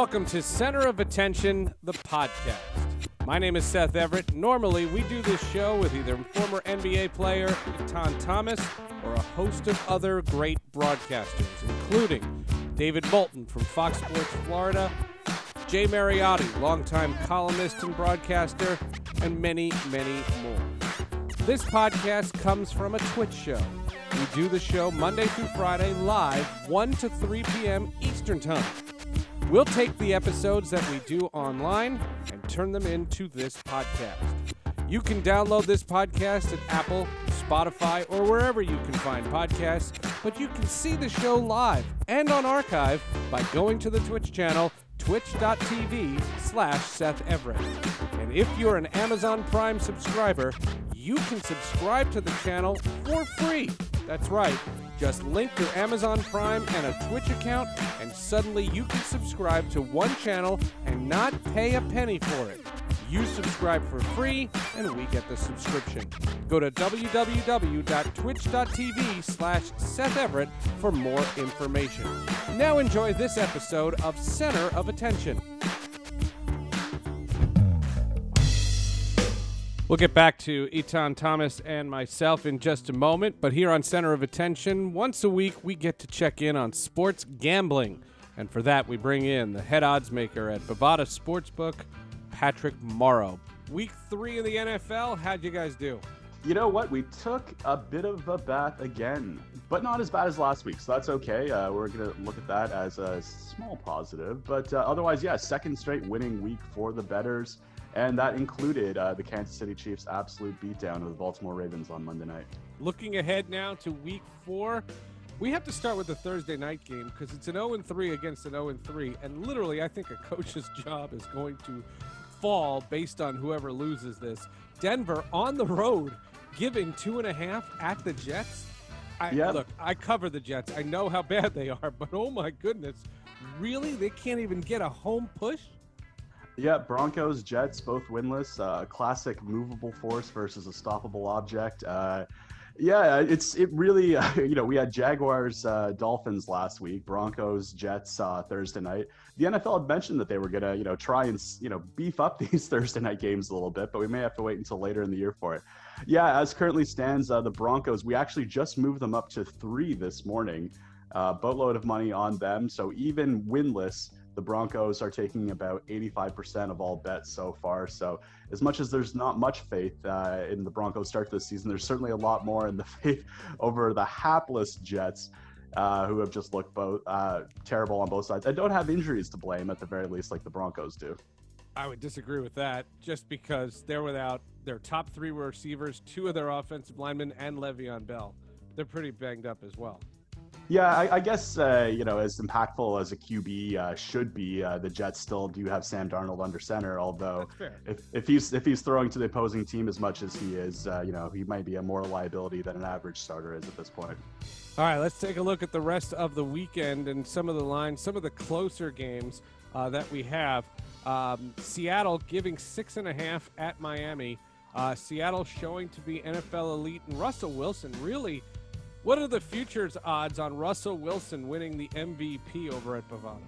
Welcome to Center of Attention, the podcast. My name is Seth Everett. Normally, we do this show with either former NBA player Etan Thomas or a host of other great broadcasters, including David Bolton from Fox Sports Florida, Jay Mariotti, longtime columnist and broadcaster, and many, many more. This podcast comes from a Twitch show. We do the show Monday through Friday live, 1 to 3 p.m. Eastern Time. We'll take the episodes that we do online and turn them into this podcast. You can download this podcast at Apple, Spotify, or wherever you can find podcasts, but you can see the show live and on archive by going to the Twitch channel, twitch.tv slash Seth Everett. And if you're an Amazon Prime subscriber, you can subscribe to the channel for free. That's right. Just link your Amazon Prime and a Twitch account, and suddenly you can subscribe to one channel and not pay a penny for it. You subscribe for free, and we get the subscription. Go to www.twitch.tv slash Seth Everett for more information. Now enjoy this episode of Center of Attention. We'll get back to Etan Thomas and myself in just a moment, but here on Center of Attention, once a week we get to check in on sports gambling. And for that, we bring in the head odds maker at Bovada Sportsbook, Patrick Morrow. Week three in the NFL, how'd you guys do? You know what? We took a bit of a bath again, but not as bad as last week, so that's okay. Uh, we're going to look at that as a small positive. But uh, otherwise, yeah, second straight winning week for the betters and that included uh, the Kansas City Chiefs' absolute beatdown of the Baltimore Ravens on Monday night. Looking ahead now to Week Four, we have to start with the Thursday night game because it's an 0 3 against an 0 3, and literally, I think a coach's job is going to fall based on whoever loses this. Denver on the road, giving two and a half at the Jets. I, yep. Look, I cover the Jets. I know how bad they are, but oh my goodness, really? They can't even get a home push? Yeah, Broncos, Jets, both winless. Uh, classic movable force versus a stoppable object. Uh, yeah, it's it really. Uh, you know, we had Jaguars, uh, Dolphins last week, Broncos, Jets uh, Thursday night. The NFL had mentioned that they were gonna, you know, try and you know beef up these Thursday night games a little bit, but we may have to wait until later in the year for it. Yeah, as currently stands, uh, the Broncos, we actually just moved them up to three this morning. Boatload of money on them, so even winless the Broncos are taking about 85% of all bets so far. So, as much as there's not much faith uh, in the Broncos start this season, there's certainly a lot more in the faith over the hapless Jets. Uh, who have just looked both uh, terrible on both sides and don't have injuries to blame at the very least, like the Broncos do. I would disagree with that, just because they're without their top three receivers, two of their offensive linemen, and Le'Veon Bell. They're pretty banged up as well. Yeah, I, I guess uh, you know as impactful as a QB uh, should be, uh, the Jets still do have Sam Darnold under center. Although if, if he's if he's throwing to the opposing team as much as he is, uh, you know he might be a more liability than an average starter is at this point. All right, let's take a look at the rest of the weekend and some of the lines, some of the closer games uh, that we have. Um, Seattle giving six and a half at Miami. Uh, Seattle showing to be NFL elite, and Russell Wilson really what are the futures odds on Russell Wilson winning the MVP over at Bovada?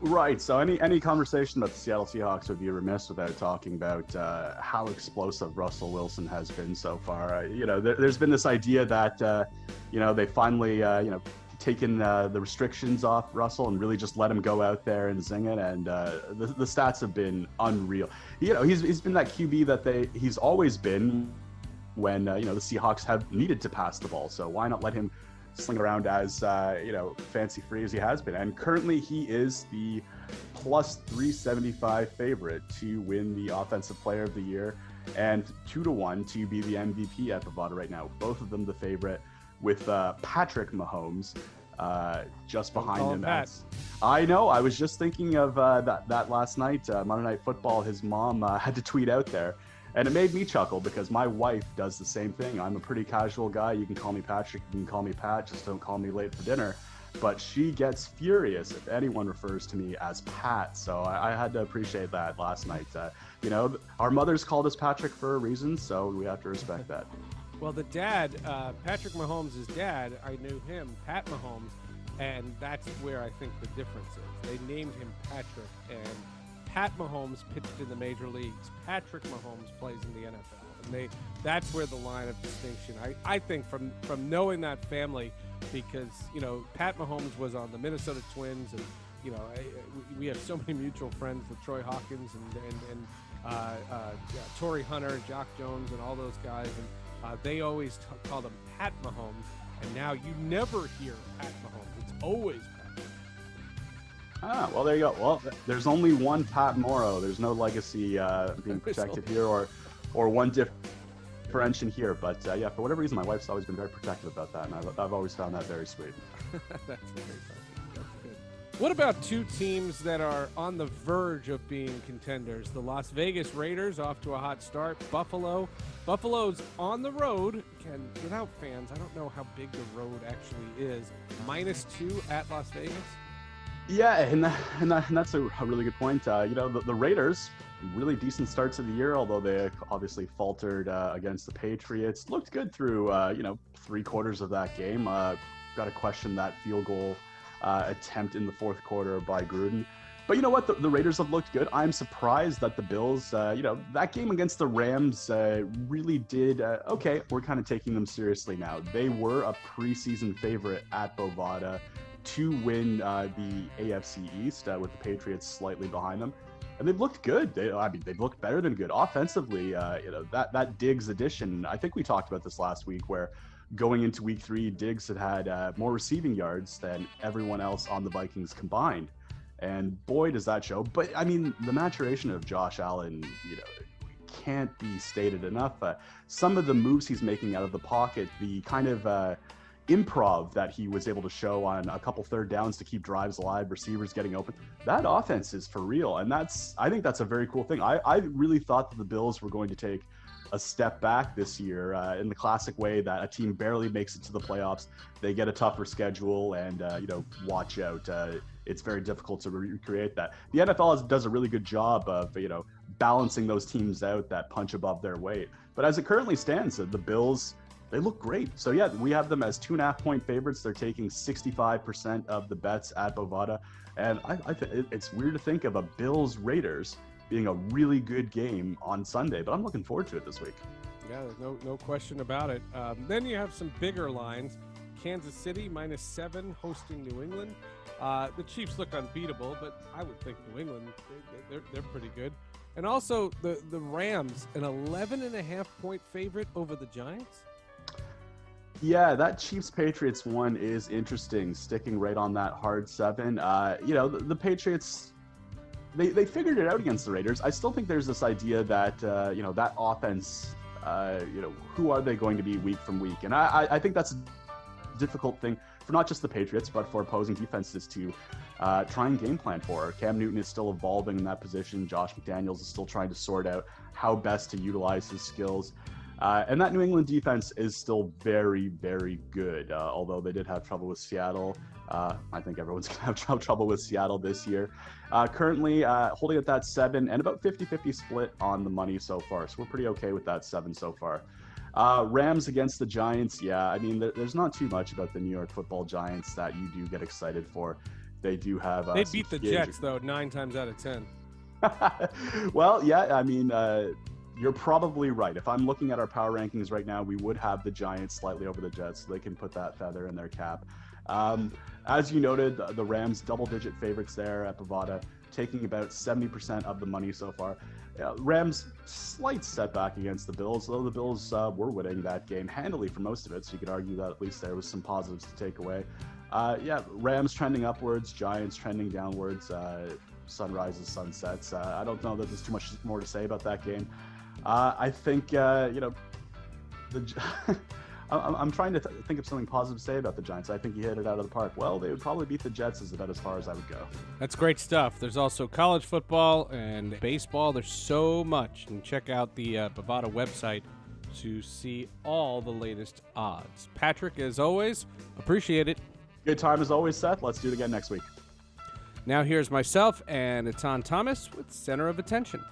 Right. So any any conversation about the Seattle Seahawks would be remiss without talking about uh, how explosive Russell Wilson has been so far. Uh, you know, there, has been this idea that uh, you know they finally uh, you know taken uh, the restrictions off Russell and really just let him go out there and zing it. And uh, the, the stats have been unreal. You know, he's he's been that QB that they he's always been when uh, you know the Seahawks have needed to pass the ball. So why not let him sling around as uh, you know fancy free as he has been? And currently he is the plus 375 favorite to win the Offensive Player of the Year and two to one to be the MVP at Bovada right now. Both of them the favorite with uh, Patrick Mahomes. Uh, just behind him. As, I know. I was just thinking of uh, that that last night, uh, Monday Night Football. His mom uh, had to tweet out there and it made me chuckle because my wife does the same thing. I'm a pretty casual guy. You can call me Patrick, you can call me Pat, just don't call me late for dinner. But she gets furious if anyone refers to me as Pat. So I, I had to appreciate that last night. Uh, you know, our mothers called us Patrick for a reason, so we have to respect that. Well, the dad, uh, Patrick Mahomes' dad, I knew him, Pat Mahomes. And that's where I think the difference is. They named him Patrick, and Pat Mahomes pitched in the major leagues. Patrick Mahomes plays in the NFL. And they that's where the line of distinction. I, I think from from knowing that family, because you know Pat Mahomes was on the Minnesota Twins, and you know I, we have so many mutual friends with Troy Hawkins and and, and uh, uh, yeah, Torii Hunter, Jacque Jones, and all those guys, and uh, they always t- called him Pat Mahomes. And now you never hear Pat Mahomes. It's always. Ah, well, there you go. Well, there's only one Pat Morrow. There's no legacy uh, being protected here, or or one differentiation here. But uh, yeah, for whatever reason, my wife's always been very protective about that, and I've, I've always found that very sweet. That's very. That's good. What about two teams that are on the verge of being contenders? The Las Vegas Raiders off to a hot start. Buffalo. Buffalo's on the road. Can without fans, I don't know how big the road actually is. Minus two at Las Vegas. Yeah, and, that, and, that, and that's a, really good point. Uh, you know, the, the, Raiders, really decent starts of the year, although they obviously faltered uh, against the Patriots. Looked good through, uh, you know, three quarters of that game. Uh, Got to question that field goal uh, attempt in the fourth quarter by Gruden. But you know what? The, the, Raiders have looked good. I'm surprised that the Bills, uh, you know, that game against the Rams really did. Okay, we're kind of taking them seriously now. They were a preseason favorite at Bovada to win uh, the AFC East uh, with the Patriots slightly behind them. And they've looked good. They, I mean, they've looked better than good offensively. Uh, you know that that Diggs addition. I think we talked about this last week, where going into Week Three, Diggs had had more receiving yards than everyone else on the Vikings combined. And boy, does that show. But I mean, the maturation of Josh Allen, you know, can't be stated enough. Uh, some of the moves he's making out of the pocket, the kind of uh, improv that he was able to show on a couple third downs to keep drives alive, receivers getting open, that offense is for real. And that's, I think that's a very cool thing. I, I really thought that the Bills were going to take a step back this year uh, in the classic way that a team barely makes it to the playoffs. They get a tougher schedule, and uh, you know, watch out. Uh, it's very difficult to recreate that. The NFL does a really good job of you know balancing those teams out that punch above their weight. But as it currently stands, the Bills they look great. So yeah, we have them as two and a half point favorites. They're taking 65% of the bets at Bovada, and I, I th- it's weird to think of a Bills Raiders being a really good game on Sunday, but I'm looking forward to it this week. Yeah, there's no no question about it. Um, then you have some bigger lines. Kansas City minus seven hosting New England. Uh, the Chiefs look unbeatable, but I would think New England they, are they're pretty good. And also the the Rams, an 11 and a half point favorite over the Giants. Yeah, that Chiefs Patriots one is interesting, sticking right on that hard seven. Uh, you know, the, the, Patriots, they, they figured it out against the Raiders. I still think there's this idea that, uh, you know, that offense, uh, you know, who are they going to be week from week? And I, I think that's a difficult thing for not just the Patriots, but for opposing defenses to uh, try and game plan for. Cam Newton is still evolving in that position. Josh McDaniels is still trying to sort out how best to utilize his skills. Uh, and that New England defense is still very, very good. Uh, although they did have trouble with Seattle, uh, I think everyone's going to have trouble with Seattle this year. Uh, currently uh, holding at that seven and about 50 50 split on the money so far. So we're pretty okay with that seven so far. Uh, Rams against the Giants. Yeah, I mean, there, there's not too much about the New York football Giants that you do get excited for. They do have. they beat the Jets, though, nine times out of 10. well, yeah, I mean, you're probably right. If I'm looking at our power rankings right now, we would have the Giants slightly over the Jets, so they can put that feather in their cap. Um, as you noted, the, Rams double-digit favorites there at Bovada, taking about 70% of the money so far. Uh, Rams slight setback against the Bills, though the Bills uh, were winning that game handily for most of it, so you could argue that at least there was some positives to take away. Uh, yeah, Rams trending upwards, Giants trending downwards. Uh, sunrises, sunsets. Uh, I don't know that there's too much more to say about that game. Uh, I think uh, you know the. I'm trying to th- think of something positive to say about the Giants. I think you hit it out of the park. Well, they would probably beat the Jets is about as far as I would go. That's great stuff. There's also college football and baseball. There's so much. And check out the uh, Bovada website to see all the latest odds. Patrick, as always, appreciate it. Good time as always, Seth. Let's do it again next week. Now here's myself and Etan Thomas with Center of Attention.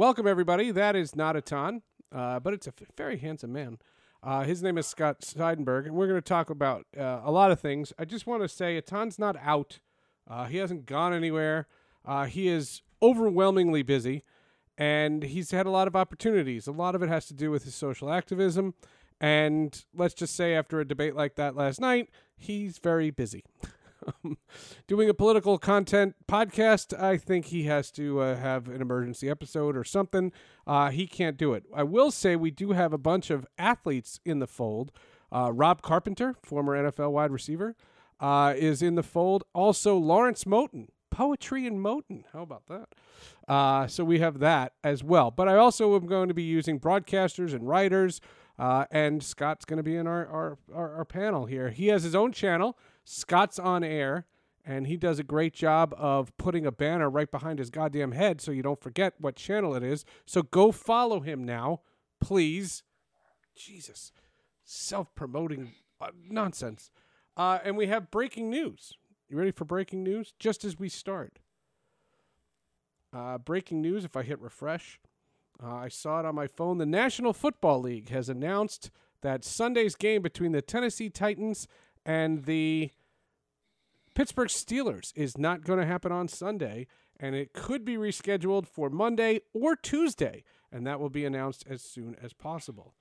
Welcome, everybody. That is not Etan, uh, but it's a f- very handsome man. Uh, his name is Scott Seidenberg, and we're going to talk about uh, a lot of things. I just want to say Etan's not out. Uh, he hasn't gone anywhere. Uh, he is overwhelmingly busy, and he's had a lot of opportunities. A lot of it has to do with his social activism. And let's just say, after a debate like that last night, he's very busy. doing a political content podcast, I think he has to uh, have an emergency episode or something. Uh, he can't do it. I will say we do have a bunch of athletes in the fold. Uh, Rob Carpenter, former NFL wide receiver, uh, is in the fold. Also, Lawrence Moten, poetry and Moten. How about that? Uh, so we have that as well. But I also am going to be using broadcasters and writers. Uh, and Scott's going to be in our, our, our, our panel here. He has his own channel. Scott's on air, and he does a great job of putting a banner right behind his goddamn head so you don't forget what channel it is. So go follow him now, please. Jesus. Self promoting uh, nonsense. Uh, and we have breaking news. You ready for breaking news? Just as we start. Uh, breaking news, if I hit refresh, uh, I saw it on my phone. The National Football League has announced that Sunday's game between the Tennessee Titans and the Pittsburgh Steelers is not going to happen on Sunday, and it could be rescheduled for Monday or Tuesday, and that will be announced as soon as possible.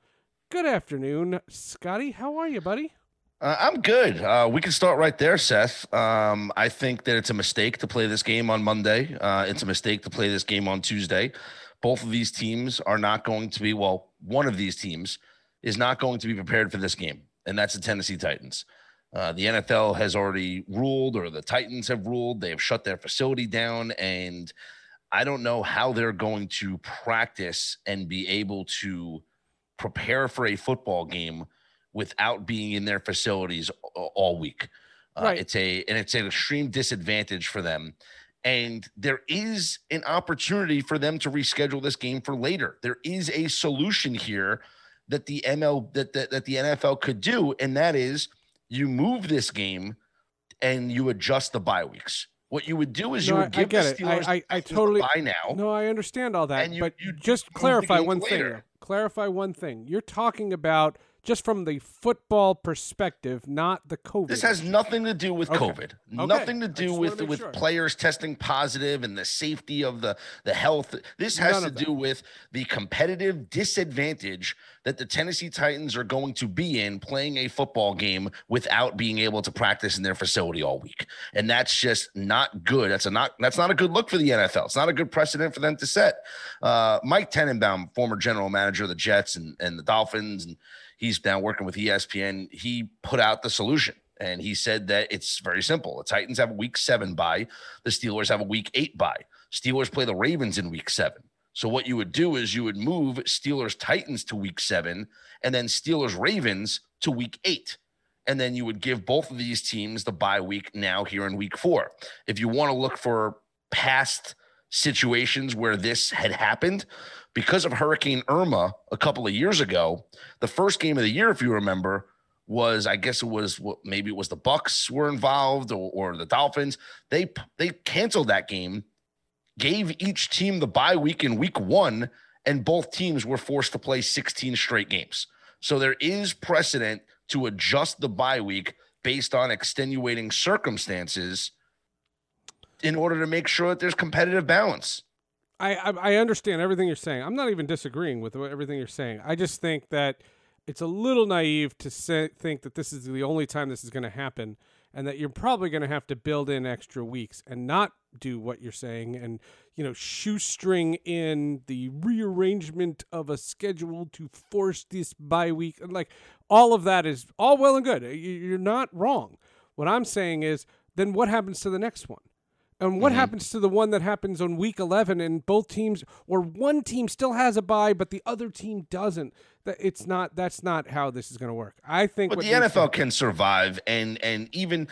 Good afternoon, Scotty. How are you, buddy? Uh, I'm good. Uh, we can start right there, Seth. Um, I think that it's a mistake to play this game on Monday. Uh, it's a mistake to play this game on Tuesday. Both of these teams are not going to be, well, one of these teams is not going to be prepared for this game, and that's the Tennessee Titans. Uh, the NFL has already ruled, or the Titans have ruled. They have shut their facility down, and I don't know how they're going to practice and be able to prepare for a football game without being in their facilities all week. Uh, right. It's a and it's an extreme disadvantage for them. And there is an opportunity for them to reschedule this game for later. There is a solution here that the ML that, that, that the NFL could do, and that is you move this game and you adjust the bye weeks. What you would do is no, you would I, give I get the Steelers. I, I, I totally buy now. No, I understand all that, you, but you just clarify one later. thing. Clarify one thing. You're talking about just from the football perspective, not the COVID. This has nothing to do with okay. COVID. Okay. Nothing to do with with sure. players testing positive and the safety of the the health. This has None to do with the competitive disadvantage that the Tennessee Titans are going to be in playing a football game without being able to practice in their facility all week. And that's just not good. That's a not that's not a good look for the NFL. It's not a good precedent for them to set. Uh, Mike Tannenbaum, former general manager of the Jets and, and the Dolphins and he's now working with ESPN. He put out the solution and he said that it's very simple. The Titans have a week seven bye, the Steelers have a week eight bye. Steelers play the Ravens in week seven. So what you would do is you would move Steelers Titans to week seven and then Steelers Ravens to week eight. And then you would give both of these teams the bye week now here in week four. If you want to look for past situations where this had happened, because of Hurricane Irma a couple of years ago, the first game of the year, if you remember, was I guess it was what maybe it was the Bucs were involved or, or the Dolphins. They they canceled that game, gave each team the bye week in week one, and both teams were forced to play 16 straight games. So there is precedent to adjust the bye week based on extenuating circumstances in order to make sure that there's competitive balance. I, I understand everything you're saying. I'm not even disagreeing with everything you're saying. I just think that it's a little naive to say, think that this is the only time this is going to happen, and that you're probably going to have to build in extra weeks and not do what you're saying, and you know shoestring in the rearrangement of a schedule to force this bye week. and Like all of that is all well and good. You're not wrong. What I'm saying is, then what happens to the next one? And what mm-hmm. happens to the one that happens on week 11 and both teams or one team still has a bye but the other team doesn't? That it's not that's not how this is going to work. I think But the NFL can survive and and even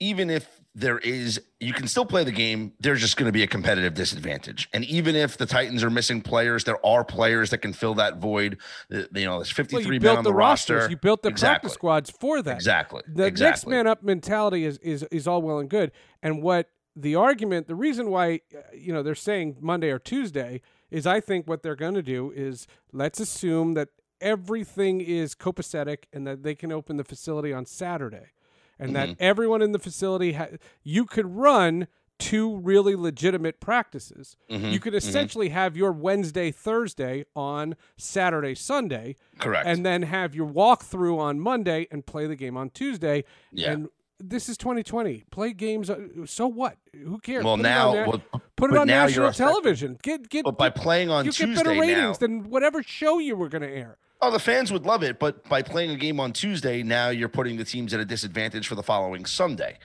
even if there is you can still play the game there's just going to be a competitive disadvantage and even if the titans are missing players there are players that can fill that void you know there's 53 well, you built the, the rosters roster. you built the exactly. practice squads for that exactly the exactly. next man up mentality is is is all well and good and what the argument, the reason why uh, you know they're saying Monday or Tuesday is I think what they're going to do is let's assume that everything is copacetic and that they can open the facility on Saturday and mm-hmm. that everyone in the facility ha- you could run two really legitimate practices. Mm-hmm. You could mm-hmm. essentially mm-hmm. have your Wednesday, Thursday on Saturday, Sunday. Correct. And then have your walkthrough on Monday and play the game on Tuesday. Yeah. And this is 2020. Play games. Uh, so what? Who cares? Well, put now, it well, put it on national television. Get get. But by playing on you Tuesday get better ratings now, than whatever show you were going to air. Oh, the fans would love it, but by playing a game on Tuesday, now you're putting the teams at a disadvantage for the following Sunday.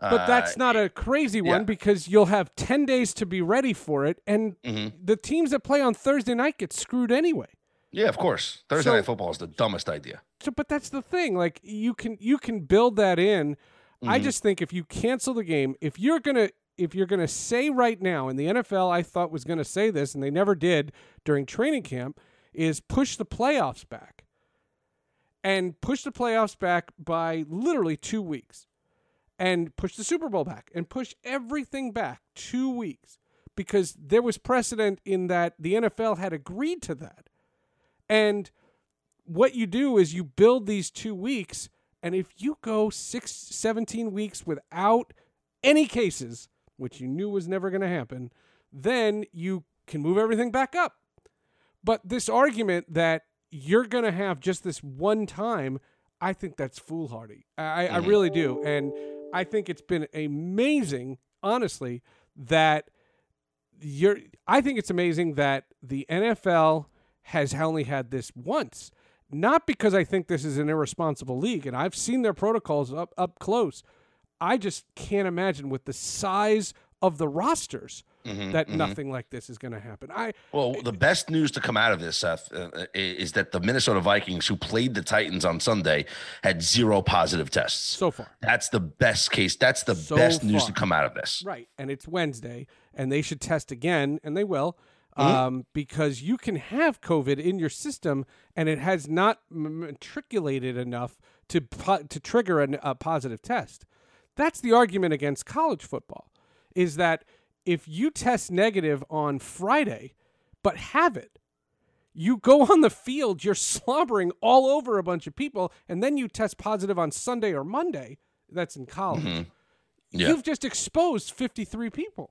But that's uh, not a crazy one yeah. because you'll have 10 days to be ready for it. And mm-hmm. the teams that play on Thursday night get screwed anyway. Yeah, of course. Thursday so, night football is the dumbest idea. So, but that's the thing. Like you can you can build that in. Mm-hmm. I just think if you cancel the game, if you're gonna if you're gonna say right now, and the NFL I thought was gonna say this, and they never did during training camp, is push the playoffs back. And push the playoffs back by literally two weeks and push the Super Bowl back and push everything back two weeks because there was precedent in that the NFL had agreed to that. And what you do is you build these two weeks, and if you go six, 17 weeks without any cases, which you knew was never going to happen, then you can move everything back up. But this argument that you're going to have just this one time, I think that's foolhardy. I, I mm-hmm. really do. And I think it's been amazing, honestly, that you're. I think it's amazing that the NFL has only had this once. Not because I think this is an irresponsible league, and I've seen their protocols up up close. I just can't imagine with the size of the rosters mm-hmm, that mm-hmm. nothing like this is going to happen. I well, the best news to come out of this, Seth, uh, is that the Minnesota Vikings, who played the Titans on Sunday, had zero positive tests so far. That's the best case. That's the so best far. news to come out of this. Right, and it's Wednesday, and they should test again, and they will. Mm-hmm. Um, because you can have COVID in your system and it has not matriculated enough to to trigger a, a positive test. That's the argument against college football, is that if you test negative on Friday, but have it, you go on the field, you're slobbering all over a bunch of people, and then you test positive on Sunday or Monday. That's in college. Mm-hmm. Yeah. You've just exposed 53 people.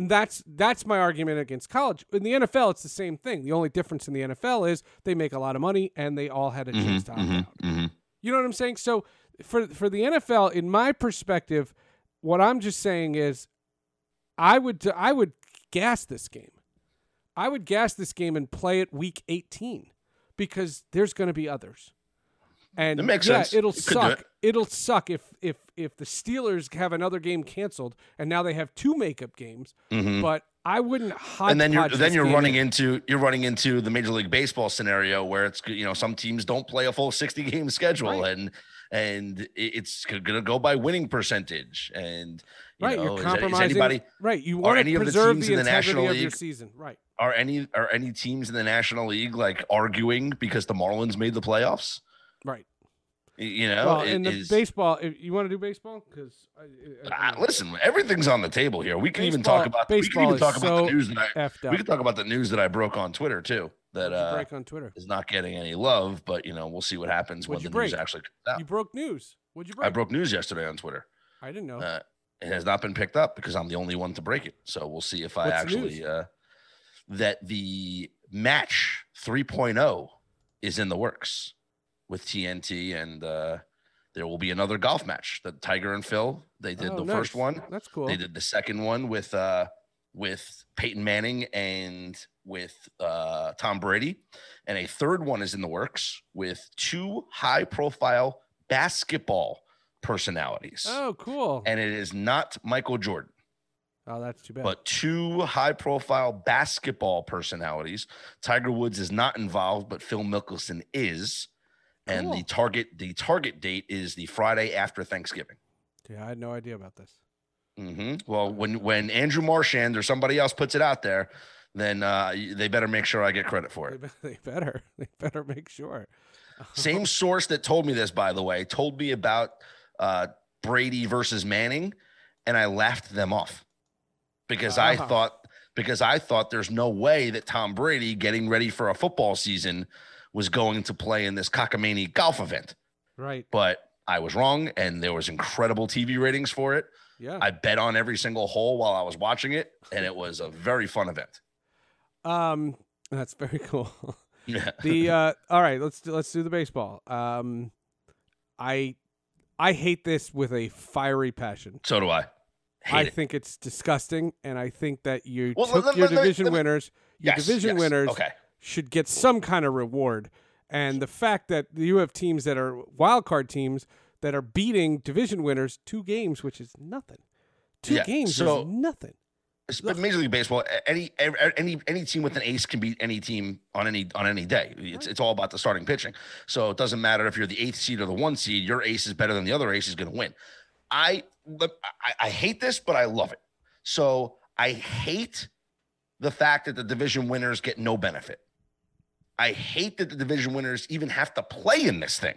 And that's that's my argument against college. In the NFL, it's the same thing. The only difference in the NFL is they make a lot of money and they all had a mm-hmm, chance to opt mm-hmm, out. Mm-hmm. You know what I'm saying? So for for the NFL, in my perspective, what I'm just saying is I would I would gas this game. I would gas this game and play it week 18 because there's going to be others. And it makes yeah, sense. it'll suck. It. will suck if if if the Steelers have another game canceled and now they have two makeup games. Mm-hmm. But I wouldn't And then you're then you're running in. into you're running into the Major League Baseball scenario where it's you know some teams don't play a full 60 game schedule right. and and it's going to go by winning percentage and you right, know, you're compromising. Is, anybody, right, you want to preserve the, the, the National League, your season, right? Are any are any teams in the National League like arguing because the Marlins made the playoffs? Right. You know, well, in the is, baseball, you want to do baseball? Because uh, listen, everything's on the table here. We can baseball, even talk about baseball. We can talk about so the news that I. We can talk about the news that I broke on Twitter too. That uh, break on Twitter is not getting any love, but you know we'll see what happens What'd when the break? news actually comes out. You broke news. What'd you break? I broke news yesterday on Twitter. I didn't know. Uh, it has not been picked up because I'm the only one to break it. So we'll see if I What's actually uh, that the match 3.0 is in the works with TNT and uh, there will be another golf match. The Tiger and Phil, they did oh, the nice. first one. That's cool. They did the second one with uh with Peyton Manning and with uh Tom Brady. And a third one is in the works with two high profile basketball personalities. Oh, cool. And it is not Michael Jordan. Oh, that's too bad. But two high profile basketball personalities. Tiger Woods is not involved, but Phil Mickelson is. And cool. the target the target date is the Friday after Thanksgiving. Yeah, I had no idea about this. Mm-hmm. Well, when when Andrew Marchand or somebody else puts it out there, then uh, they better make sure I get credit for it. They better. They better make sure. Same source that told me this, by the way, told me about uh, Brady versus Manning, and I laughed them off because uh-huh. I thought because I thought there's no way that Tom Brady getting ready for a football season was going to play in this cockamamie golf event. Right. But I was wrong, and there was incredible TV ratings for it. Yeah. I bet on every single hole while I was watching it, and it was a very fun event. Um, that's very cool. Yeah. the uh, all right, let's do, let's do the baseball. Um, I I hate this with a fiery passion. So do I. Hate I it. think it's disgusting, and I think that you Well, took let- your let- division let winners, your Yes, division yes. winners Okay. Should get some kind of reward. And the fact that you have teams that are wild card teams that are beating division winners two games, which is nothing. Two Yeah, games so- is nothing. But Major League Baseball, any any any team with an ace can beat any team on any on any day. It's it's all about the starting pitching. So it doesn't matter if you're the eighth seed or the one seed. Your ace is better than the other ace is going to win. I, I I hate this, but I love it. So I hate the fact that the division winners get no benefit. I hate that the division winners even have to play in this thing.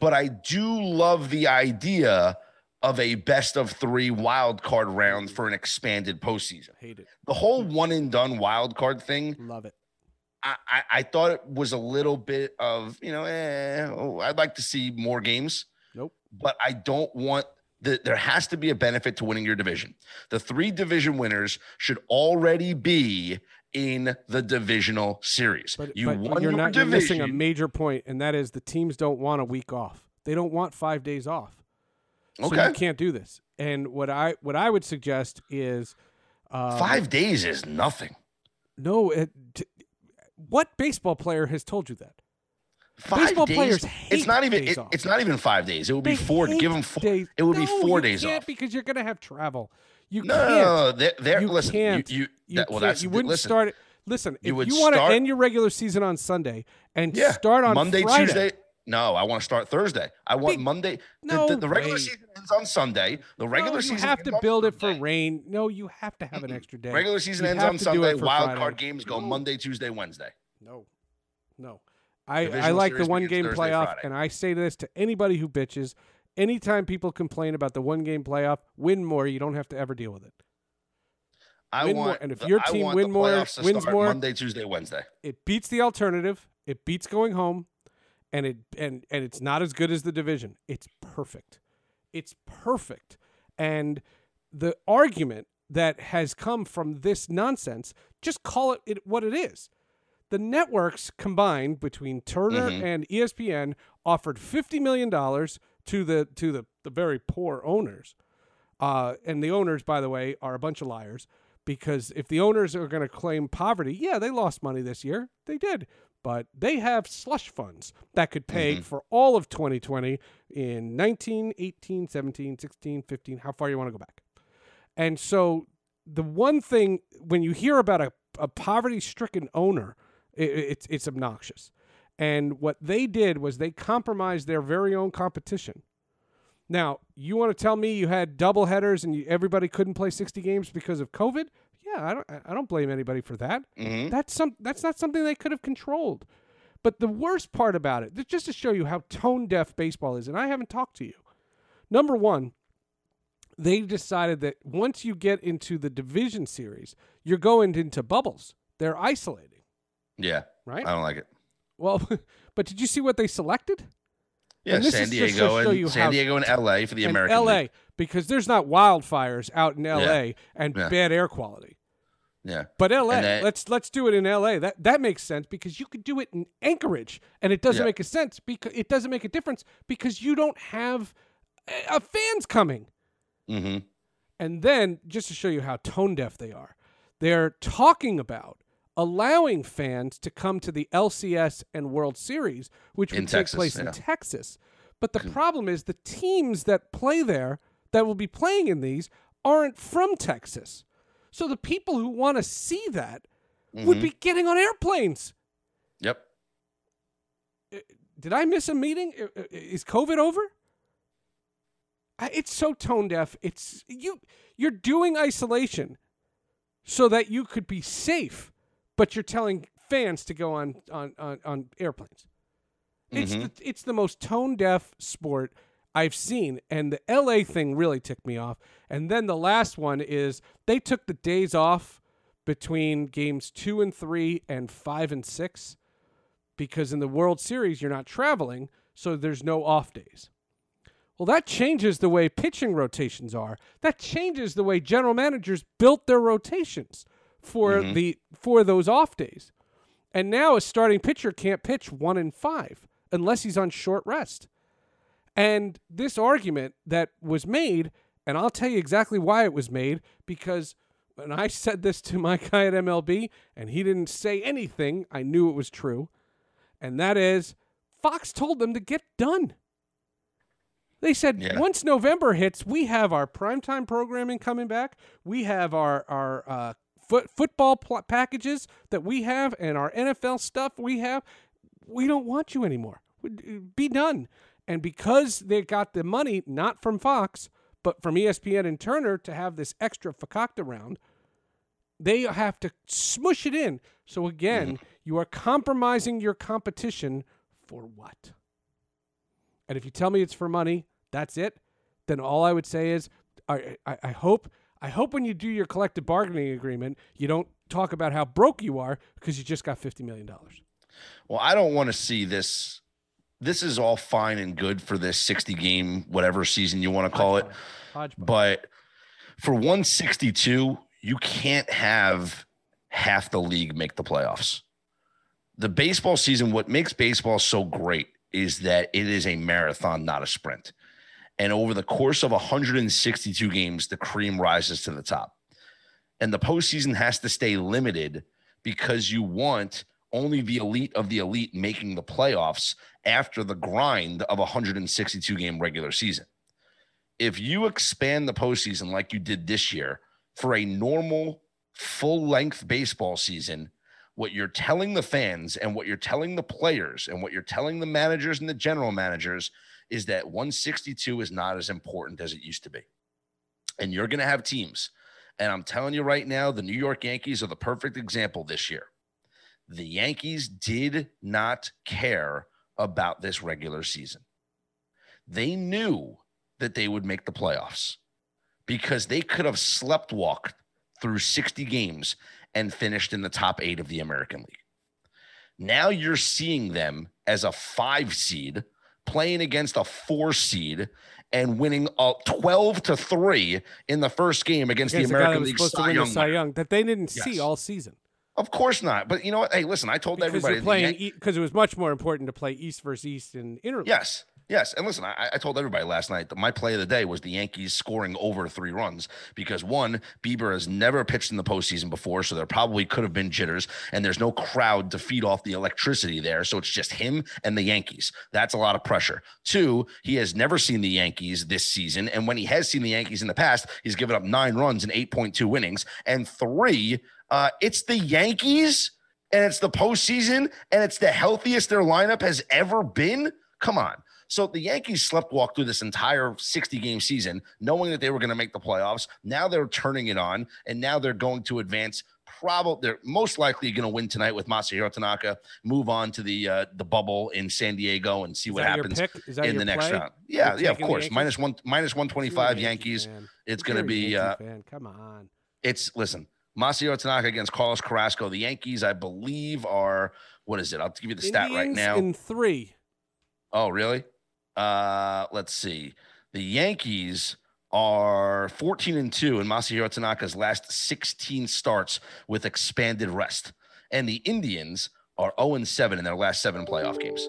But I do love the idea of a best of three wild card round for an expanded postseason. Hate it. The whole one and done wild card thing, Love it. I, I, I thought it was a little bit of, you know, eh, oh, I'd like to see more games, Nope. but I don't want the, there has to be a benefit to winning your division. The three division winners should already be in the divisional series. But, you but won you're your not you're missing a major point, and that is the teams don't want a week off. They don't want five days off. So Okay. you can't do this. And what I what I would suggest is um, Five days is nothing. No, it, t- what baseball player has told you that? Five Baseball days. players it's hate not even. days It, off. it's not even five days. It would be four. Give them four. days. It would be four you days can't off. because you're going to have travel. You No, can't. they're, You listen, can't. You, you, You, that, well, can't. you wouldn't listen, start it. Listen, you if you want to end your regular season on Sunday and Yeah, start on Monday, Friday, Tuesday. No, I want to start Thursday. I want Big- Monday. the- No the, the regular way. season ends on Sunday. The regular no, you season have to build it for rain. No, you have to have an extra day. Regular season You ends on Sunday. Wild Friday. card games go No. Monday, Tuesday, Wednesday. No, no. I, I like the one game Thursday, playoff, Friday. and I say this to anybody who bitches. Anytime people complain about the one game playoff, win more. You don't have to ever deal with it. I Win more, want. and if the- your team win more- wins more- Monday, Tuesday, Wednesday. It beats the alternative. It beats going home, and it and and it's not as good as the division. It's perfect. It's perfect. And the argument that has come from this nonsense, just call it, it what it is. The networks combined between Turner Mhm. and ESPN offered fifty million dollars to the to the, the very poor owners. Uh, and the owners, by the way, are a bunch of liars because if the owners are going to claim poverty, yeah, they lost money this year. They did. But they have slush funds that could pay Mhm. for all of 2020 in 19, 18, 17, 16, 15, how far you want to go back. And so the one thing, when you hear about a, a poverty stricken owner, i it's, it's obnoxious. And what they did was they compromised their very own competition. Now, you want to tell me you had double headers and you, everybody couldn't play 60 games because of COVID? Yeah, I don't I don't blame anybody for that. Mhm. That's some that's not something they could have controlled. But the worst part about it, just to show you how tone deaf baseball is, and I haven't talked to you. Number 1, they decided that once you get into the division series, you're going into bubbles. They're isolating, Yeah, right? I don't like it. Well, but did you see what they selected? Yeah, San is just to Diego and San Diego and LA for the American LA League. because there's not wildfires out in LA and Yeah. bad air quality. Yeah. But LA, that- let's let's do it in LA. That that makes sense because you could do it in Anchorage, and it doesn't Yeah. make a sense because it doesn't make a difference because you don't have a, uh, fans coming. Mm-hmm. And then just to show you how tone deaf they are, they're talking about allowing fans to come to the LCS and World Series, which would In take Texas, place in. Texas. But the problem is the teams that play there that will be playing in these aren't from Texas. So the people who want to see that would Mhm. be getting on airplanes. Yep. Did I miss a meeting? Is COVID over? It's so tone deaf. It's you. You're doing isolation so that you could be safe, but you're telling fans to go on on on, on airplanes. It's Mhm. the, it's the most tone deaf sport. I've seen. And the LA thing really ticked me off. And then the last one is they took the days off between games two and three and five and six because in the World Series, you're not traveling, so there's no off days. Well, that changes the way pitching rotations are. That changes the way general managers built their rotations for mm-hmm. the for those off days. And now a starting pitcher can't pitch 1 in 5 unless he's on short rest. And this argument that was made, and I'll tell you exactly why it was made because when I said this to my guy at MLB and he didn't say anything, I knew it was true. And that is Fox told them to get done. They said yeah. once November hits, we have our primetime programming coming back. We have our our uh, foot, football pl- packages that we have and our NFL stuff we have. We don't want you anymore. Be done. And because they got the money not from Fox but from ESPN and Turner to have this extra fakakta round, they have to smush it in. So again, mm. you are compromising your competition for what? And if you tell me it's for money, that's it. Then all I would say is, I, I, I hope I hope when you do your collective bargaining agreement, you don't talk about how broke you are because you just got fifty million dollars. Well, I don't want to see this. This is all fine and good for this sixty game whatever season you want to call it, but for one sixty two, you can't have half the league make the playoffs. The baseball season, what makes baseball so great is that it is a marathon, not a sprint. And over the course of 162 games, the cream rises to the top. And the postseason has to stay limited because you want only the elite of the elite making the playoffs after the grind of 162 game regular season. If you expand the postseason like you did this year for a normal full length baseball season, what you're telling the fans and what you're telling the players and what you're telling the managers and the general managers is that 162 is not as important as it used to be. And you're going to have teams. And I'm telling you right now, the New York Yankees are the perfect example this year. The Yankees did not care about this regular season. They knew that they would make the playoffs because they could have slept walked through 60 games and finished in the top eight of the American League. Now you're seeing them as a five seed playing against a four seed and winning a 12 to 3 in the first game against, against the American League Cy Young, Cy Young that they didn't yes. see all season. Of course not. But you know what? Hey, listen, I told because everybody because it was much more important to play East versus East in interleague. Yes. Yes, and listen, I, I, told everybody last night that my play of the day was the Yankees scoring over three runs because one, Bieber has never pitched in the postseason before, so there probably could have been jitters, and there's no crowd to feed off the electricity there, so it's just him and the Yankees. That's a lot of pressure. Two, he has never seen the Yankees this season, and when he has seen the Yankees in the past, he's given up nine runs in 8.2 innings. And three, uh, it's the Yankees, and it's the postseason, and it's the healthiest their lineup has ever been. Come on. So the Yankees slept walk through this entire 60 game season, knowing that they were going to make the playoffs. Now they're turning it on, and now they're going to advance. Probably they're most likely going to win tonight with Masahiro Tanaka. Move on to the uh, the bubble in San Diego and see what happens in the next play? round. Yeah, yeah, of course. Minus one, minus one twenty five Yankees. Fan. It's going to be. Uh, Come on. It's listen. Masahiro Tanaka against Carlos Carrasco. The Yankees, I believe, are what is it? I'll give you the Indians stat right now. In three. Oh, really? Uh, let's see. The Yankees are 14 and 2 in Masahiro Tanaka's last 16 starts with expanded rest. And the Indians are 0 and 7 in their last seven playoff games.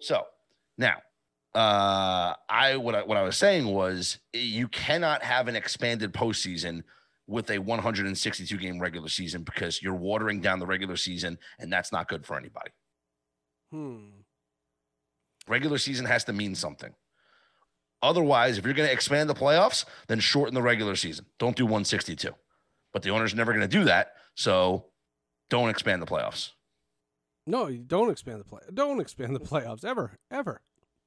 So now, uh, I what I what I was saying was you cannot have an expanded postseason with a 162 game regular season because you're watering down the regular season, and that's not good for anybody. Hmm. Regular season has to mean something. Otherwise, if you're going to expand the playoffs, then shorten the regular season. Don't do 162. But the owner's never going to do that. So don't expand the playoffs. No, you don't expand the play. Don't expand the playoffs ever, ever.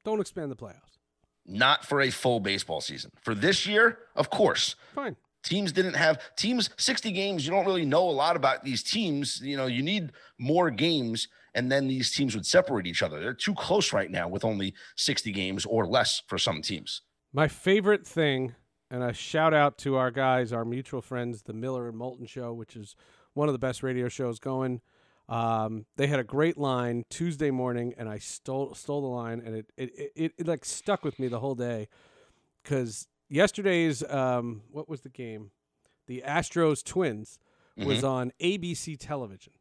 Don't expand the playoffs. Not for a full baseball season. For this year, of course. Fine. Teams didn't have teams 60 games. You don't really know a lot about these teams. You know, you need more games and then these teams would separate each other. They're too close right now with only 60 games or less for some teams. My favorite thing, and a shout out to our guys, our mutual friends, the Miller and Moulton Show, which is one of the best radio shows going. Um, they had a great line Tuesday morning, and I stole stole the line, and it it, it, it, it like stuck with me the whole day because yesterday's um, what was the game? The Astros Twins was mm-hmm. on ABC television.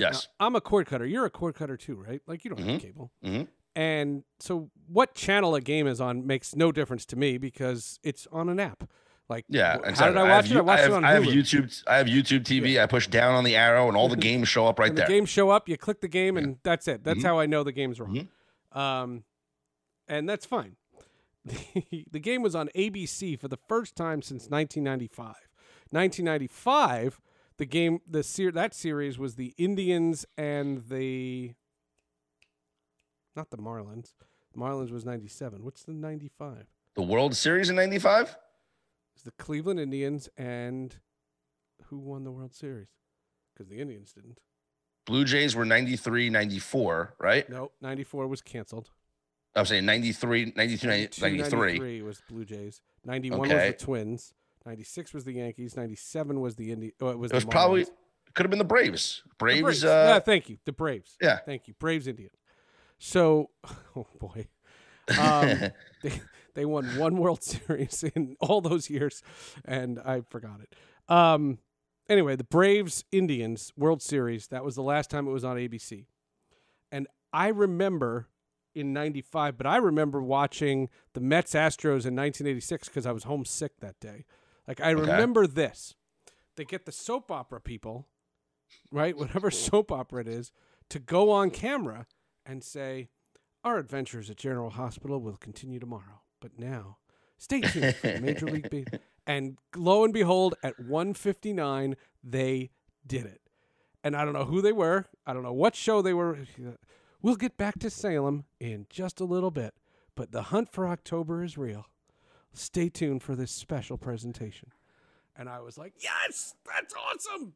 Yes, now, I'm a cord cutter. You're a cord cutter too, right? Like you don't mm-hmm. have cable. Mm-hmm. And so, what channel a game is on makes no difference to me because it's on an app. Like, yeah, how exactly. did I watch I have, it? I watched I have, it on I have YouTube. I have YouTube TV. Yeah. I push down on the arrow, and all the games show up right the there. The games show up. You click the game, and yeah. that's it. That's mm-hmm. how I know the game's wrong. Mm-hmm. Um, and that's fine. the game was on ABC for the first time since 1995. 1995, the game, the ser- that series was the Indians and the, not the Marlins. Marlins was 97. What's the 95? The World Series in 95? the Cleveland Indians and who won the World Series? Because the Indians didn't. Blue Jays were 93, 94, right? No, 94 was canceled. I'm saying 93, 92, 92 93. 93 was Blue Jays. 91 okay. was the Twins. 96 was the Yankees. 97 was the Indi- oh, it was, it was probably could have been the Braves. Braves. The Braves. Uh, yeah, thank you. The Braves. Yeah. Thank you. Braves Indians. So, oh boy. Um, they, they won one World Series in all those years, and I forgot it. Um, anyway, the Braves Indians World Series. That was the last time it was on ABC, and I remember in '95, but I remember watching the Mets Astros in 1986 because I was homesick that day. Like I okay. remember this. They get the soap opera people, right? Whatever soap opera it is, to go on camera and say, "Our adventures at General Hospital will continue tomorrow." But now, stay tuned for Major League Baseball. And lo and behold, at 159, they did it. And I don't know who they were. I don't know what show they were. We'll get back to Salem in just a little bit. But the hunt for October is real. Stay tuned for this special presentation. And I was like, yes, that's awesome.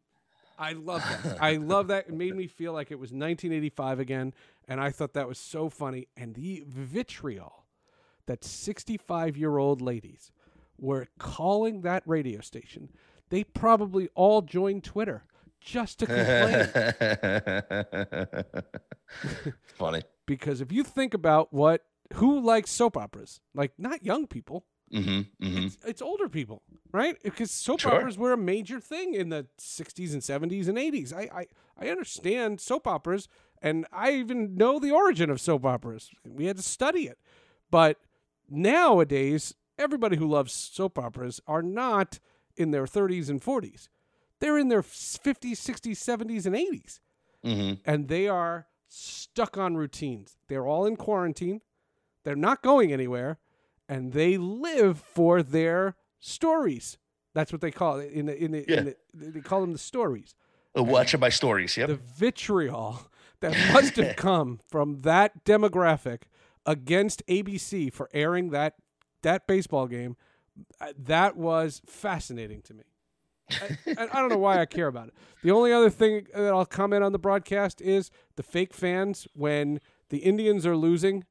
I love that. I love that. It made me feel like it was 1985 again. And I thought that was so funny. And the vitriol that 65 year old ladies were calling that radio station. They probably all joined Twitter just to complain. Funny. because if you think about what who likes soap operas, like not young people, mm-hmm, mm-hmm. It's, it's, older people, right? Because soap sure. operas were a major thing in the 60s and 70s and 80s. I, I, I understand soap operas, and I even know the origin of soap operas. We had to study it. But nowadays, everybody who loves soap operas are not in their 30s and 40s. They're in their 50s, 60s, 70s, and 80s. Mm-hmm. And they are stuck on routines. They're all in quarantine. They're not going anywhere. And they live for their stories. That's what they call it. In the, in the, yeah. in the, they call them the stories. Uh, watching my stories. Yep. The vitriol that must have come from that demographic against ABC for airing that that baseball game, uh, that was fascinating to me. I, I, don't know why I care about it. The only other thing that I'll comment on the broadcast is the fake fans when the Indians are losing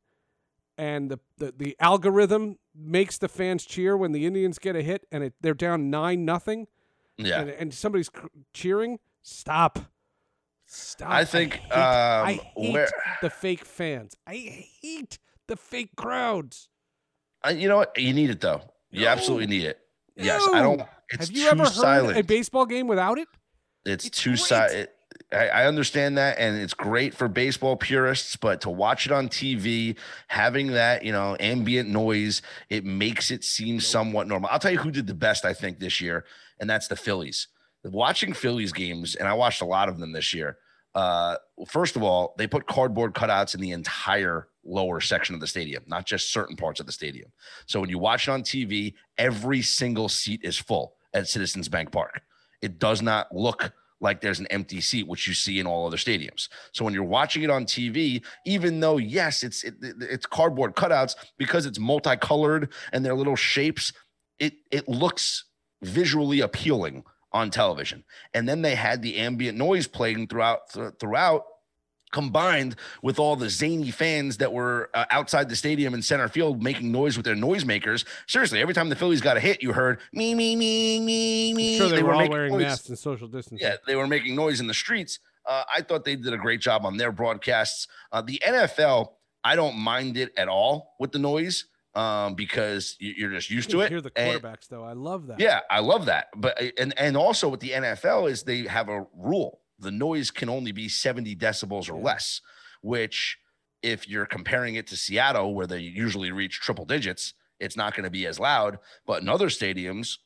and the, the, the algorithm makes the fans cheer when the Indians get a hit and it, they're down 9 nothing. Yeah. And, and somebody's cheering. Stop. Stop. I think I hate, um, I hate where... the fake fans. I hate the fake crowds. Uh, you know what? You need it though. You no. absolutely need it. No. Yes, I don't. It's Have you ever silent. heard a baseball game without it? It's, it's too silent. I, I understand that, and it's great for baseball purists, but to watch it on TV, having that you know ambient noise, it makes it seem somewhat normal. I'll tell you who did the best, I think, this year, and that's the Phillies. Watching Phillies games, and I watched a lot of them this year. Uh, first of all, they put cardboard cutouts in the entire lower section of the stadium, not just certain parts of the stadium. So when you watch it on TV, every single seat is full at Citizens Bank Park. It does not look like there's an empty seat, which you see in all other stadiums. So when you're watching it on TV, even though yes, it's it, it's cardboard cutouts because it's multicolored and they're little shapes, it it looks visually appealing on television. And then they had the ambient noise playing throughout th- throughout combined with all the zany fans that were uh, outside the stadium in center field making noise with their noisemakers. Seriously, every time the Phillies got a hit, you heard me, me, me, me, me. I'm sure they, they were, were all wearing noise. masks and social distancing. Yeah, they were making noise in the streets. Uh, I thought they did a great job on their broadcasts. Uh, the NFL, I don't mind it at all with the noise um, because you're just used to it. Hear the quarterbacks and, though. I love that. Yeah, I love that. But and and also with the NFL is they have a rule the noise can only be 70 decibels or less, which if you're comparing it to Seattle, where they usually reach triple digits, it's not going to be as loud. But in other stadiums,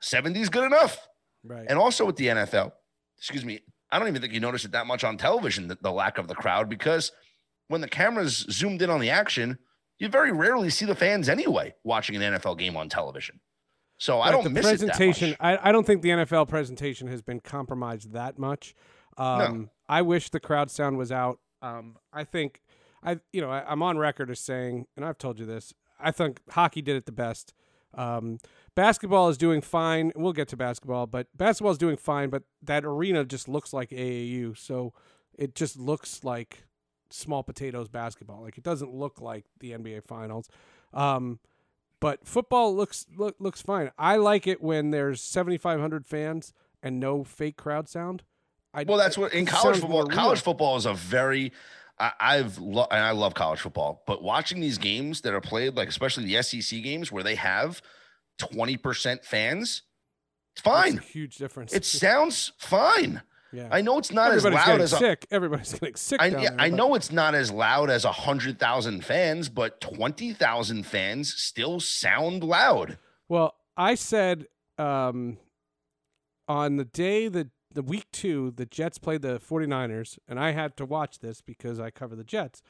70 is good enough. Right. And also with the NFL, excuse me, I don't even think you notice it that much on television, the, the lack of the crowd, because when the cameras zoomed in on the action, you very rarely see the fans anyway watching an NFL game on television. So I don't the miss presentation. I, I don't think the NFL presentation has been compromised that much. Um, no. I wish the crowd sound was out. Um, I think I, you know, I, am on record as saying, and I've told you this. I think hockey did it the best. Um, basketball is doing fine. We'll get to basketball, but basketball is doing fine. But that arena just looks like AAU, so it just looks like small potatoes basketball. Like it doesn't look like the NBA Finals. Um, but football looks look, looks fine. I like it when there's 7,500 fans and no fake crowd sound. I, well, that's what in college football. College football is a very I, have lo- and I love college football, but watching these games that are played, like especially the SEC games where they have twenty percent fans, it's fine. huge difference. It sounds fine. Yeah. I know it's not Everybody's as loud as sick. Everybody's getting sick. I, yeah, I know it's not as loud as a hundred thousand fans, but twenty thousand fans still sound loud. Well, I said um, on the day that the week two, the Jets played the 49ers, and I had to watch this because I cover the Jets.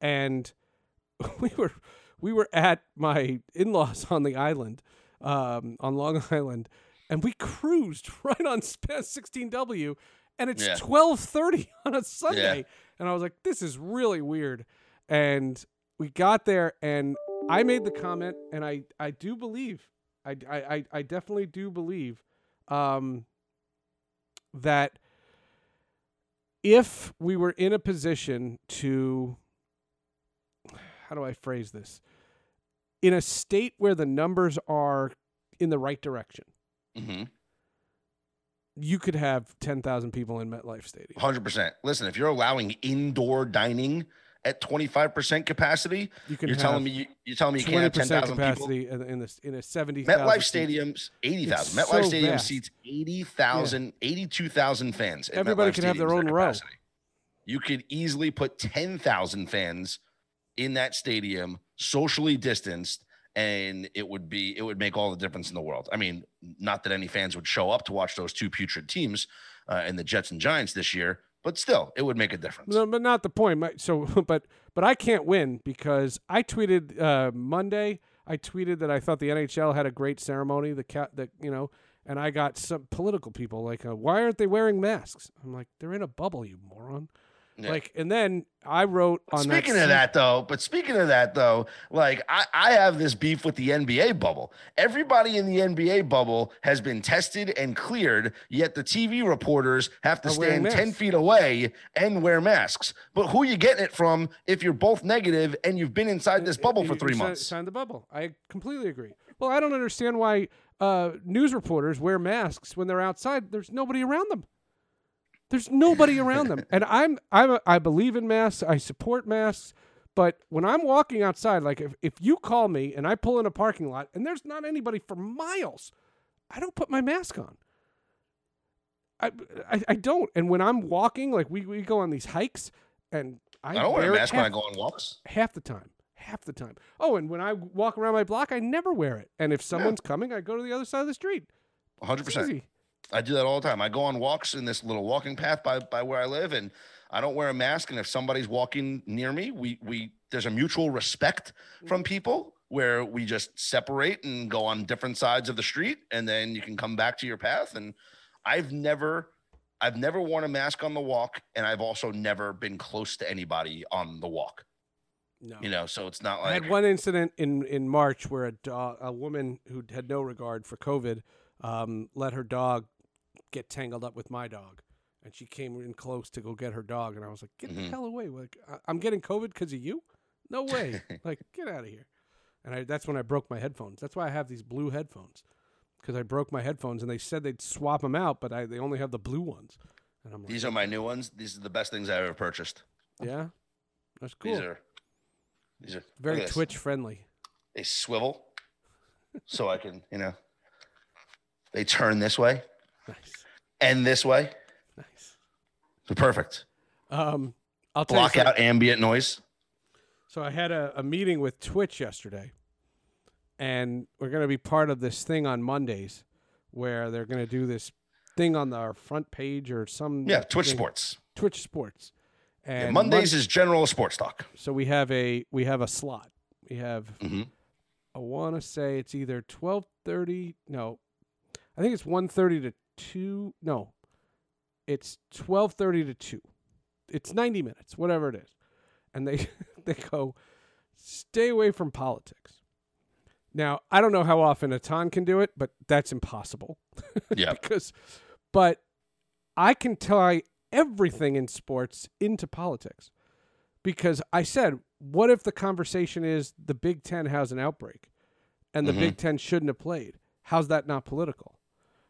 And we were we were at my in-laws on the island, um, on Long Island, and we cruised right on 16W, and it's yeah. 12:30 on a Sunday, yeah. and I was like, this is really weird. And we got there, and I made the comment, and I I do believe, I I I definitely do believe. Um, that if we were in a position to how do I phrase this? In a state where the numbers are in the right direction, mm-hmm. You could have 10,000 people in MetLife Stadium. 100%. Listen, if you're allowing indoor dining at 25% capacity, you can you're telling me you, you're telling me you can't have 10,000 capacity people? in, this, in a 70 MetLife Stadium's 80,000. MetLife so Stadium vast. seats 80,000, yeah. 82,000 fans. Everybody can have their own row. You could easily put 10,000 fans in that stadium, socially distanced, and it would be it would make all the difference in the world. I mean, not that any fans would show up to watch those two putrid teams uh, in the Jets and Giants this year, but still, it would make a difference. No, but not the point. So, but but I can't win because I tweeted uh, Monday. I tweeted that I thought the NHL had a great ceremony. The cat that you know, and I got some political people like, uh, "Why aren't they wearing masks?" I'm like, "They're in a bubble, you moron." Yeah. Like, and then I wrote on speaking that of that though, but speaking of that though, like I, I have this beef with the NBA bubble. Everybody in the NBA bubble has been tested and cleared, yet the TV reporters have to stand 10 feet away and wear masks. But who are you getting it from if you're both negative and you've been inside this bubble for three months? Sign the bubble. I completely agree. Well, I don't understand why uh, news reporters wear masks when they're outside. There's nobody around them. There's nobody around them, and I'm I'm a, I believe in masks. I support masks, but when I'm walking outside, like if if you call me and I pull in a parking lot and there's not anybody for miles, I don't put my mask on. I, I, I don't. And when I'm walking, like we, we go on these hikes, and I, I don't wear a mask half, when I go on walks. Half the time, half the time. Oh, and when I walk around my block, I never wear it. And if someone's yeah. coming, I go to the other side of the street. 100. I do that all the time. I go on walks in this little walking path by by where I live, and I don't wear a mask. And if somebody's walking near me, we we there's a mutual respect from mm-hmm. people where we just separate and go on different sides of the street, and then you can come back to your path. And I've never I've never worn a mask on the walk, and I've also never been close to anybody on the walk. No. You know, so it's not like I had one incident in in March where a dog, a woman who had no regard for COVID, um, let her dog get tangled up with my dog, and she came in close to go get her dog, and I was like, "Get mm-hmm. the hell away! Like I'm getting COVID because of you? No way! like get out of here!" And I, that's when I broke my headphones. That's why I have these blue headphones because I broke my headphones, and they said they'd swap them out, but I, they only have the blue ones. And I'm like, these are my new ones. These are the best things I ever purchased. Yeah, that's cool. These are these are very Twitch friendly. They swivel, so I can you know. They turn this way. Nice. And this way. Nice. They're perfect. Um, I'll block out ambient noise. So I had a, a meeting with Twitch yesterday, and we're going to be part of this thing on Mondays, where they're going to do this thing on our front page or some yeah Twitch thing. Sports. Twitch Sports. And yeah, Mondays is general sports talk. So we have a we have a slot. We have mm-hmm. I want to say it's either twelve thirty. No, I think it's one thirty to two. No, it's twelve thirty to two. It's ninety minutes, whatever it is, and they they go stay away from politics. Now I don't know how often Etan can do it, but that's impossible. Yeah, because but I can tie everything in sports into politics because I said, what if the conversation is the Big Ten has an outbreak and the mm-hmm. Big Ten shouldn't have played? How's that not political?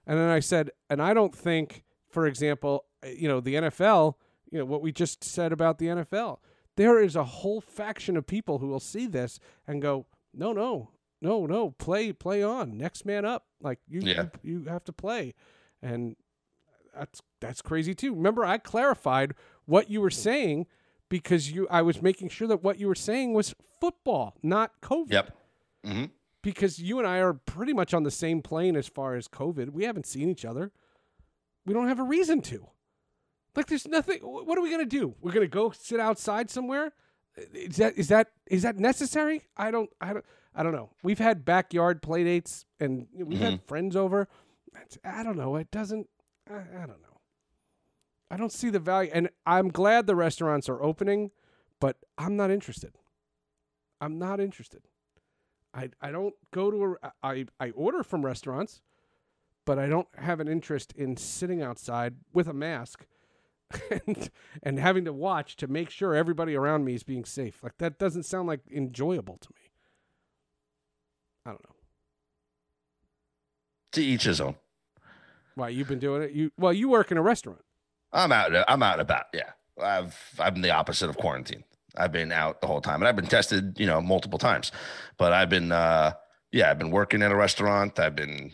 And then I said, and I don't think, for example, uh, you know, the NFL, you know, what we just said about the NFL, there is a whole faction of people who will see this and go, no, no, no, no, play, play on, next man up. Like you, yeah. you, you have to play, and that's that's crazy too. Remember, I clarified what you were saying because you, I was making sure that what you were saying was football, not COVID. Yep. Mm-hmm because you and I are pretty much on the same plane as far as COVID. We haven't seen each other. We don't have a reason to. Like, there's nothing. What are we gonna do? We're gonna go sit outside somewhere. Is that is that is that necessary? I don't I don't I don't know. We've had backyard play dates and we've mm-hmm. had friends over. I don't know. It doesn't. I, I don't know. I don't see the value, and I'm glad the restaurants are opening, but I'm not interested. I'm not interested. I I don't go to a I I order from restaurants, but I don't have an interest in sitting outside with a mask and and having to watch to make sure everybody around me is being safe. Like that doesn't sound like enjoyable to me. I don't know. To each his own. Why you've been doing it? You well, you work in a restaurant. I'm out. I'm out about. Yeah, I've I'm the opposite of quarantine. I've been out the whole time, and I've been tested, you know, multiple times. But I've been, uh, yeah, I've been working at a restaurant. I've been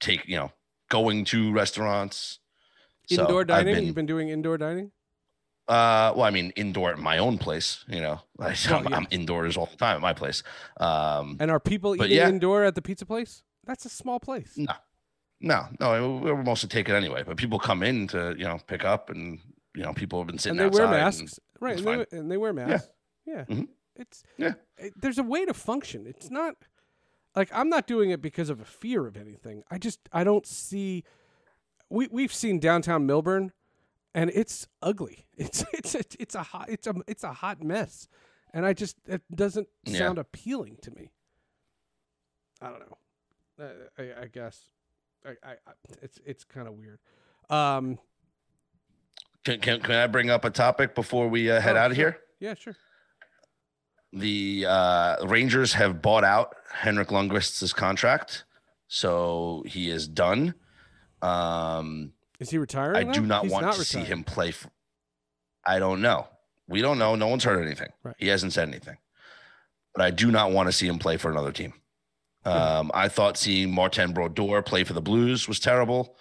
take, you know, going to restaurants. Indoor so dining. Been, You've been doing indoor dining. Uh, well, I mean, indoor at my own place. You know, I, am yeah. indoors all the time at my place. Um, and are people eating yeah. indoor at the pizza place? That's a small place. No, no, no. We're mostly taking it anyway, but people come in to you know pick up, and you know people have been sitting. And they wear masks. Right, and they, and they, wear masks. Yeah, yeah. Mm-hmm. It's yeah. It, there's a way to function. It's not like I'm not doing it because of a fear of anything. I just I don't see. We we've seen downtown Millburn, and it's ugly. It's it's a, it's a hot it's a it's a hot mess, and I just it doesn't yeah. sound appealing to me. I don't know. Uh, I, I, guess I, I, I it's it's kind of weird. Um, can, can, can I bring up a topic before we uh, head oh, out of here? Yeah, sure. The uh, Rangers have bought out Henrik Lundqvist's contract, so he is done. Um, is he retiring? I do not He's want not to retiring. see him play. For, I don't know. We don't know. No one's heard anything. Right. He hasn't said anything. But I do not want to see him play for another team. Um, I thought seeing Martin Brodeur play for the Blues was terrible.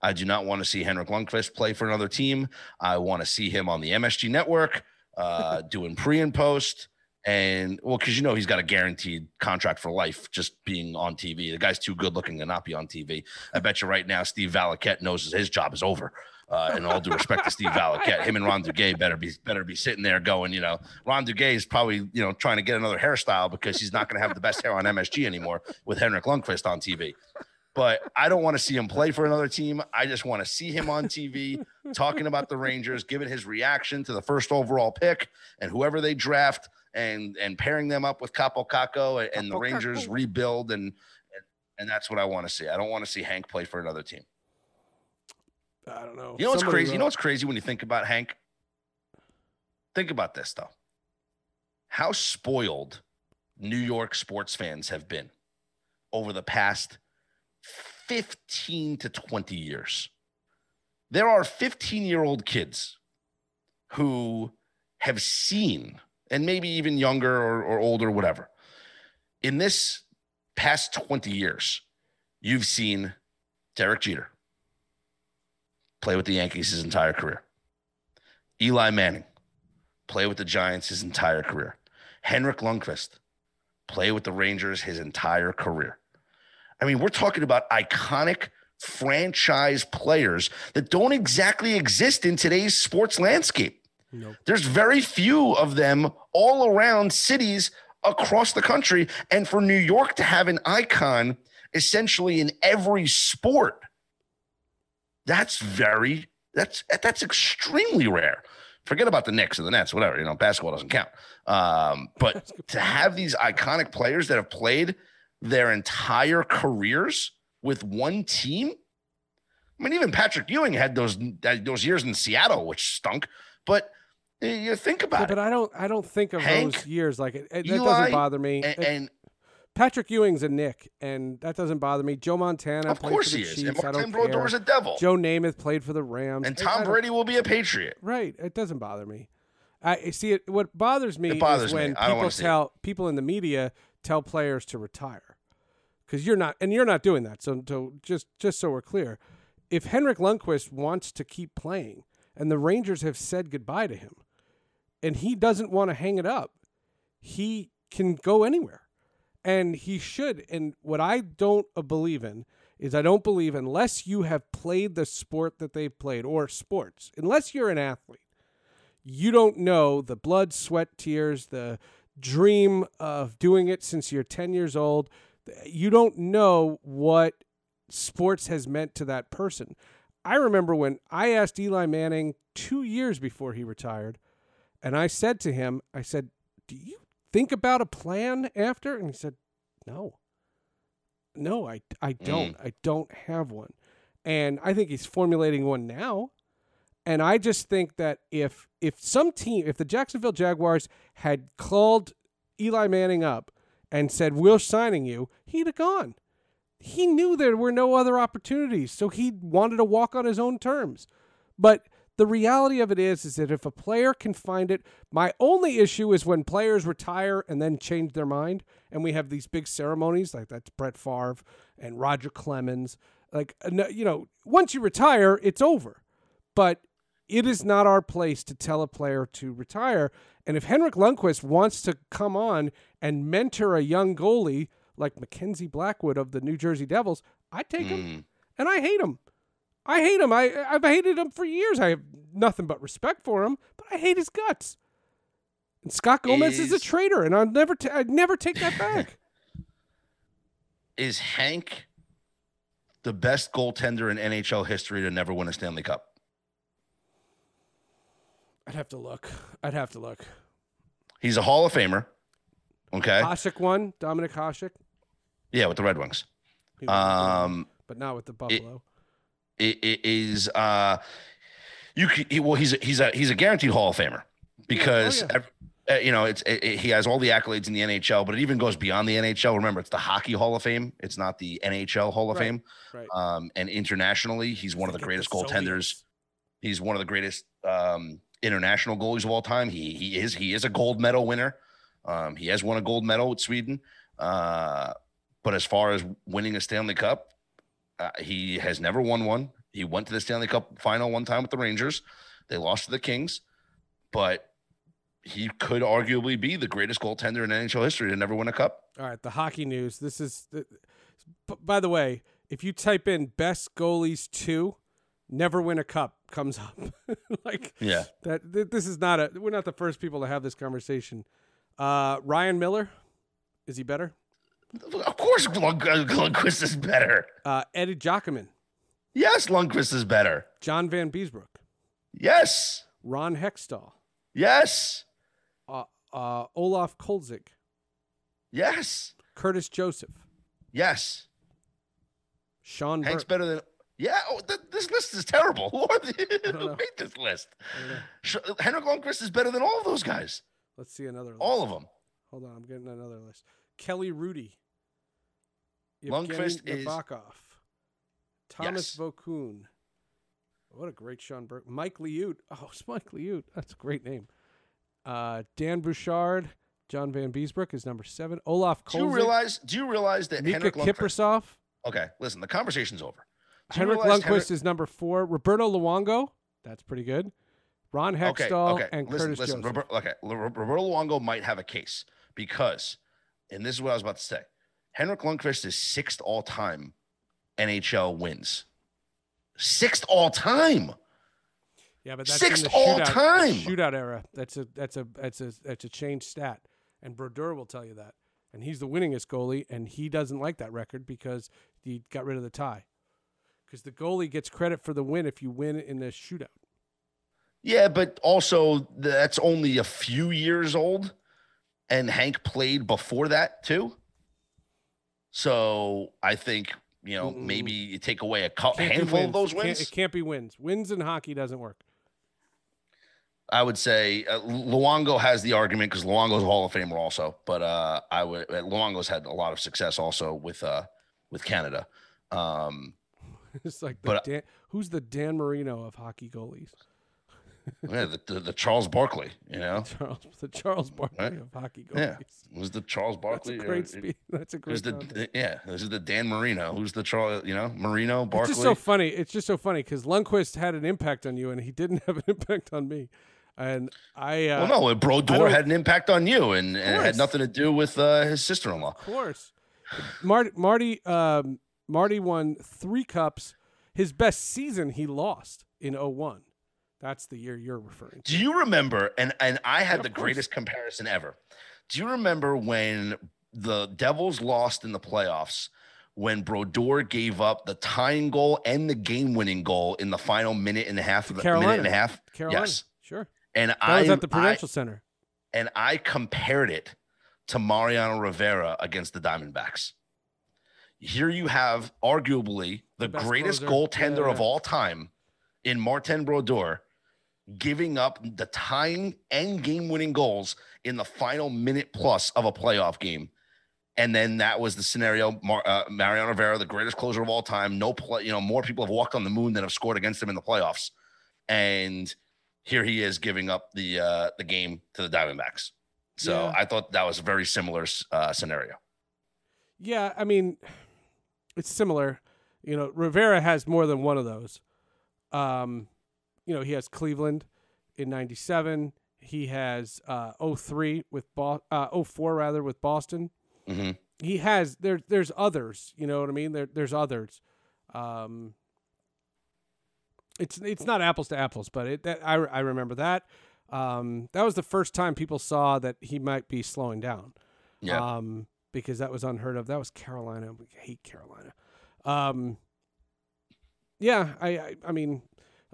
I do not want to see Henrik Lundqvist play for another team. I want to see him on the MSG network uh, doing pre and post. And well, because you know he's got a guaranteed contract for life just being on TV. The guy's too good looking to not be on TV. I bet you right now Steve Valiquette knows his job is over. Uh, and all due respect to Steve Valiquette, him and Ron Duguay better be better be sitting there going, you know, Ron Duguay is probably you know trying to get another hairstyle because he's not going to have the best hair on MSG anymore with Henrik Lundqvist on TV but I don't want to see him play for another team. I just want to see him on TV talking about the Rangers, giving his reaction to the first overall pick and whoever they draft and and pairing them up with Kaapo Kakko and, and the Rangers rebuild and, and and that's what I want to see. I don't want to see Hank play for another team. I don't know. You know what's crazy? Wrote... You know what's crazy when you think about Hank? Think about this though. How spoiled New York sports fans have been over the past 15 to 20 years. There are 15 year old kids who have seen, and maybe even younger or, or older, whatever, in this past 20 years, you've seen Derek Jeter play with the Yankees his entire career, Eli Manning play with the Giants his entire career, Henrik Lundqvist play with the Rangers his entire career. I mean, we're talking about iconic franchise players that don't exactly exist in today's sports landscape. Nope. There's very few of them all around cities across the country. And for New York to have an icon essentially in every sport, that's very that's that's extremely rare. Forget about the Knicks and the Nets, whatever. You know, basketball doesn't count. Um, but to have these iconic players that have played their entire careers with one team. I mean, even Patrick Ewing had those those years in Seattle, which stunk. But eh, you think about yeah, it. But I don't I don't think of Hank, those years like it. it that doesn't bother me. And, and, Patrick Ewing's a Knick, and that doesn't bother me. Joe Montana, of course he Chiefs, is. And Martin Brodeur's a devil. Joe Namath played for the Rams, and Tom Brady will be a Patriot. Right. It doesn't bother me. I see it. What bothers me bothers is when me. people tell people in the media tell players to retire, because you're not, and you're not doing that. So, just just so we're clear, if Henrik Lundqvist wants to keep playing, and the Rangers have said goodbye to him, and he doesn't want to hang it up, he can go anywhere. And he should. And what I don't believe in is I don't believe unless you have played the sport that they've played or sports, unless you're an athlete, you don't know the blood, sweat, tears, the dream of doing it since you're 10 years old. You don't know what sports has meant to that person. I remember when I asked Eli Manning two years before he retired, and I said to him, I said, Do you think about a plan after? And he said, No. No, I, I don't. Mm. I don't have one. And I think he's formulating one now. And I just think that if if some team, if the Jacksonville Jaguars had called Eli Manning up and said, We're signing you, he'd have gone. He knew there were no other opportunities, so he wanted to walk on his own terms. But the reality of it is is that if a player can find it my only issue is when players retire and then change their mind and we have these big ceremonies like that's Brett Favre and Roger Clemens like you know once you retire it's over but it is not our place to tell a player to retire and if Henrik Lundqvist wants to come on and mentor a young goalie like Mackenzie Blackwood of the New Jersey Devils I take mm. him and I hate him I hate him. I I've hated him for years. I have nothing but respect for him, but I hate his guts. And Scott Gomez is, is a traitor, and I'll never t- I'd never take that back. is Hank the best goaltender in NHL history to never win a Stanley Cup? I'd have to look. I'd have to look. He's a Hall of Famer. Okay. Hasek won. Dominic Hasek. Yeah, with the Red Wings. Um, but not with the Buffalo It is uh, you he, well he's a, he's a he's a guaranteed Hall of Famer because. Oh, yeah. Uh, you know, it's it, it, he has all the accolades in the NHL, but it even goes beyond the NHL. Remember, it's the Hockey Hall of Fame. It's not the NHL Hall of right, Fame. Right. Um, and internationally, he's one of the greatest the goaltenders. He's one of the greatest um, international goalies of all time. He he is he is a gold medal winner. Um, he has won a gold medal with Sweden. Uh, but as far as winning a Stanley Cup, uh, he has never won one. He went to the Stanley Cup final one time with the Rangers. They lost to the Kings, but he could arguably be the greatest goaltender in NHL history to never win a cup. All right, the hockey news. This is, the, by the way, if you type in best goalies two, never win a cup comes up. like, yeah, that th- this is not a. We're not the first people to have this conversation. Uh, Ryan Miller, is he better? Of course, Lundqvist is better. Uh, Eddie Giacomin. Yes, Lundqvist is better. John Van Vanbiesbrouck. Yes. Ron Hextall. Yes. Uh, uh, Olaf Kolzig. Yes. Curtis Joseph. Yes. Sean Hank's better than Yeah, oh, th- this list is terrible. Who, are the, who made this list? Henrik Lundqvist is better than all of those guys. Let's see another list. All of them. Hold on, I'm getting another list. Kelly Hrudey. Lundqvist is Nabokov. Thomas yes. Vokoun. What a great Sean Burke. Mike Liut. Oh, it's Mike Liut. That's a great name. Uh, Dan Bouchard. John Vanbiesbrouck is number seven. Olaf Kolzig. Do you realize? Do you realize that Mika Henrik Kiprusoff? Okay, listen. The conversation's over. Henrik Lundqvist Henrik... is number four. Roberto Luongo, that's pretty good. Ron Hextall okay, okay. and listen, Curtis listen. Robert, okay, Roberto Luongo might have a case because, and this is what I was about to say. Henrik Lundqvist is sixth all time NHL wins. Sixth all time. Yeah, but that's sixth all time shootout era. That's a that's a that's a that's a change stat, and Brodeur will tell you that. And he's the winningest goalie, and he doesn't like that record because he got rid of the tie because the goalie gets credit for the win if you win in a shootout. Yeah, but also that's only a few years old, and Hank played before that too. So I think you know Mm-mm. maybe you take away a handful of those wins. Can't, it can't be wins. Wins in hockey doesn't work. I would say uh, Luongo has the argument because Luongo's a Hall of Famer also, but uh, I would uh, Luongo's had a lot of success also with uh, with Canada. Um, it's like the but, Dan, who's the Dan Marino of hockey goalies? yeah, the, the, the, Charles Barkley, you know, Charles, the Charles Barkley right? of hockey goalies. Yeah, it was the Charles Barkley. That's a great speed. That's a great. The, yeah, this is the Dan Marino. Who's the Charles? You know, Marino Barkley. It's just so funny. It's just so funny because Lundqvist had an impact on you, and he didn't have an impact on me. And I, uh, well, no, Brodeur had an impact on you, and, and it had nothing to do with uh, his sister-in-law. Of course, Marty, Marty, um, Marty won three cups. His best season, he lost in 01. That's the year you're referring to. Do you remember? And and I had yeah, the greatest comparison ever. Do you remember when the Devils lost in the playoffs? When Brodeur gave up the tying goal and the game-winning goal in the final minute and a half of the Carolina. minute and a half. Carolina. Yes, sure. And that I was at the Prudential I, Center. And I compared it to Mariano Rivera against the Diamondbacks. Here you have arguably the, the greatest closer. goaltender yeah. of all time in Martin Brodeur giving up the tying and game winning goals in the final minute plus of a playoff game. And then that was the scenario. Mar- uh, Mariano Rivera, the greatest closer of all time. No play, you know, more people have walked on the moon than have scored against him in the playoffs. And here he is giving up the uh, the game to the Diamondbacks. So yeah. I thought that was a very similar uh, scenario. Yeah, I mean, it's similar. You know, Rivera has more than one of those. Um, you know, he has Cleveland in 97. He has uh 03 with Bo- uh 04 rather with Boston. Mm-hmm. He has there there's others, you know what I mean? There there's others. Um it's it's not apples to apples, but it that I I remember that. Um that was the first time people saw that he might be slowing down. Yeah. Um because that was unheard of. That was Carolina. We hate Carolina. Um yeah, I, I, I mean,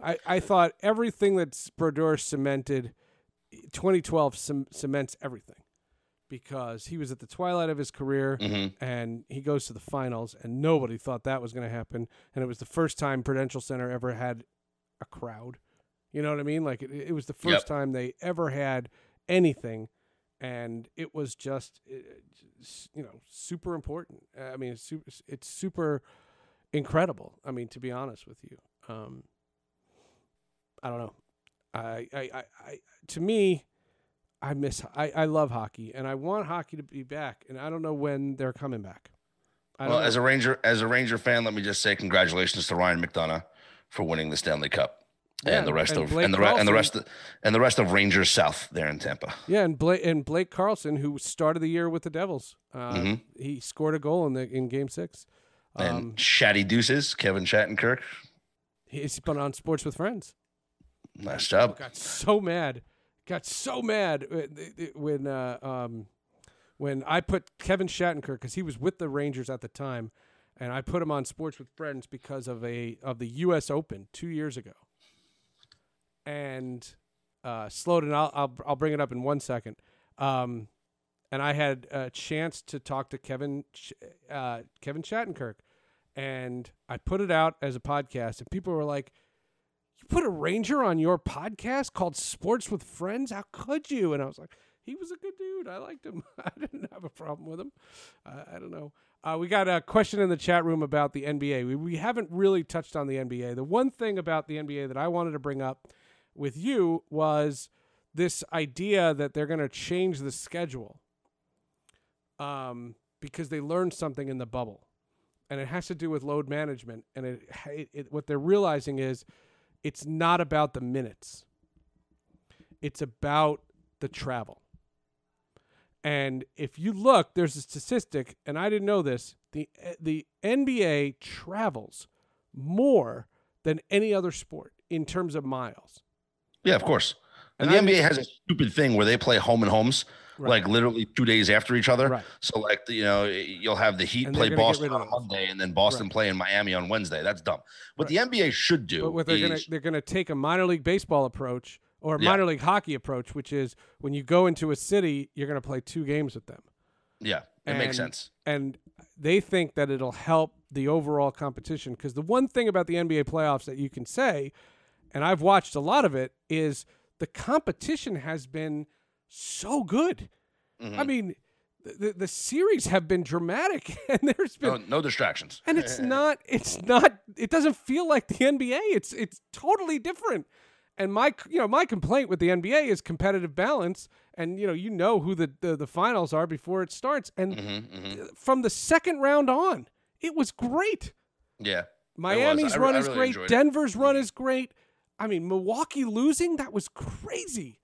I, I thought everything that Brodeur cemented, 2012 cements everything because he was at the twilight of his career mm-hmm. and he goes to the finals and nobody thought that was going to happen and it was the first time Prudential Center ever had a crowd. You know what I mean? Like it, it was the first yep. time they ever had anything and it was just eh, eh, you know super important. Eh, I mean it's super, it's super incredible. I mean to be honest with you. Um, I don't know. I, I, I, I to me, I miss. I, I love hockey, and I want hockey to be back, and I don't know when they're coming back. well, know. as a Ranger, as a Ranger fan, let me just say congratulations to Ryan McDonagh for winning the Stanley Cup. Yeah, and the rest and of and the, re- and the rest of, and the rest of Rangers South there in Tampa. Yeah, and Blake and Blake Carlson, who started the year with the Devils, uh, mm-hmm. he scored a goal in the in Game Six. Um, and Shatty Deuces, Kevin Shattenkirk. He's been on Sports with Friends. Nice job. Got so mad. Got so mad when uh, um, when I put Kevin Shattenkirk because he was with the Rangers at the time, and I put him on Sports with Friends because of a of the U.S. Open two years ago. And uh, Sloden, I'll, I'll I'll bring it up in one second. Um, and I had a chance to talk to Kevin uh, Kevin Shattenkirk, and I put it out as a podcast, and people were like, "You put a Ranger on your podcast called Sports with Friends? How could you?" And I was like, "He was a good dude. I liked him. I didn't have a problem with him. Uh, I don't know." Uh, we got a question in the chat room about the NBA. We, we haven't really touched on the NBA. The one thing about the NBA that I wanted to bring up with you was this idea that they're going to change the schedule um, because they learned something in the bubble and it has to do with load management. And it, it, it, what they're realizing is it's not about the minutes; it's about the travel. And if you look, there's a statistic, and I didn't know this: the the NBA travels more than any other sport in terms of miles. Yeah, of course. And, and the I NBA has a stupid thing where they play home and homes right. like literally two days after each other. Right. So like you know you'll have the Heat and play Boston on a Monday and then Boston right. play in Miami on Wednesday. That's dumb. What the NBA should do, but what they're is, gonna they're gonna take a minor league baseball approach or yeah. minor league hockey approach, which is when you go into a city, you're gonna play two games with them. Yeah, it and, makes sense. And they think that it'll help the overall competition because the one thing about the NBA playoffs that you can say, and I've watched a lot of it, is the competition has been so good. Mm-hmm. I mean, the, the series have been dramatic and there's been no, no distractions. And it's not it's not it doesn't feel like the NBA. It's it's totally different. And my you know, my complaint with the NBA is competitive balance and you know, you know who the the, the finals are before it starts and mm-hmm, mm-hmm. from the second round on, it was great. Yeah. Miami's run is really great. Denver's run mm-hmm. is great. I mean, Milwaukee losing, that was crazy.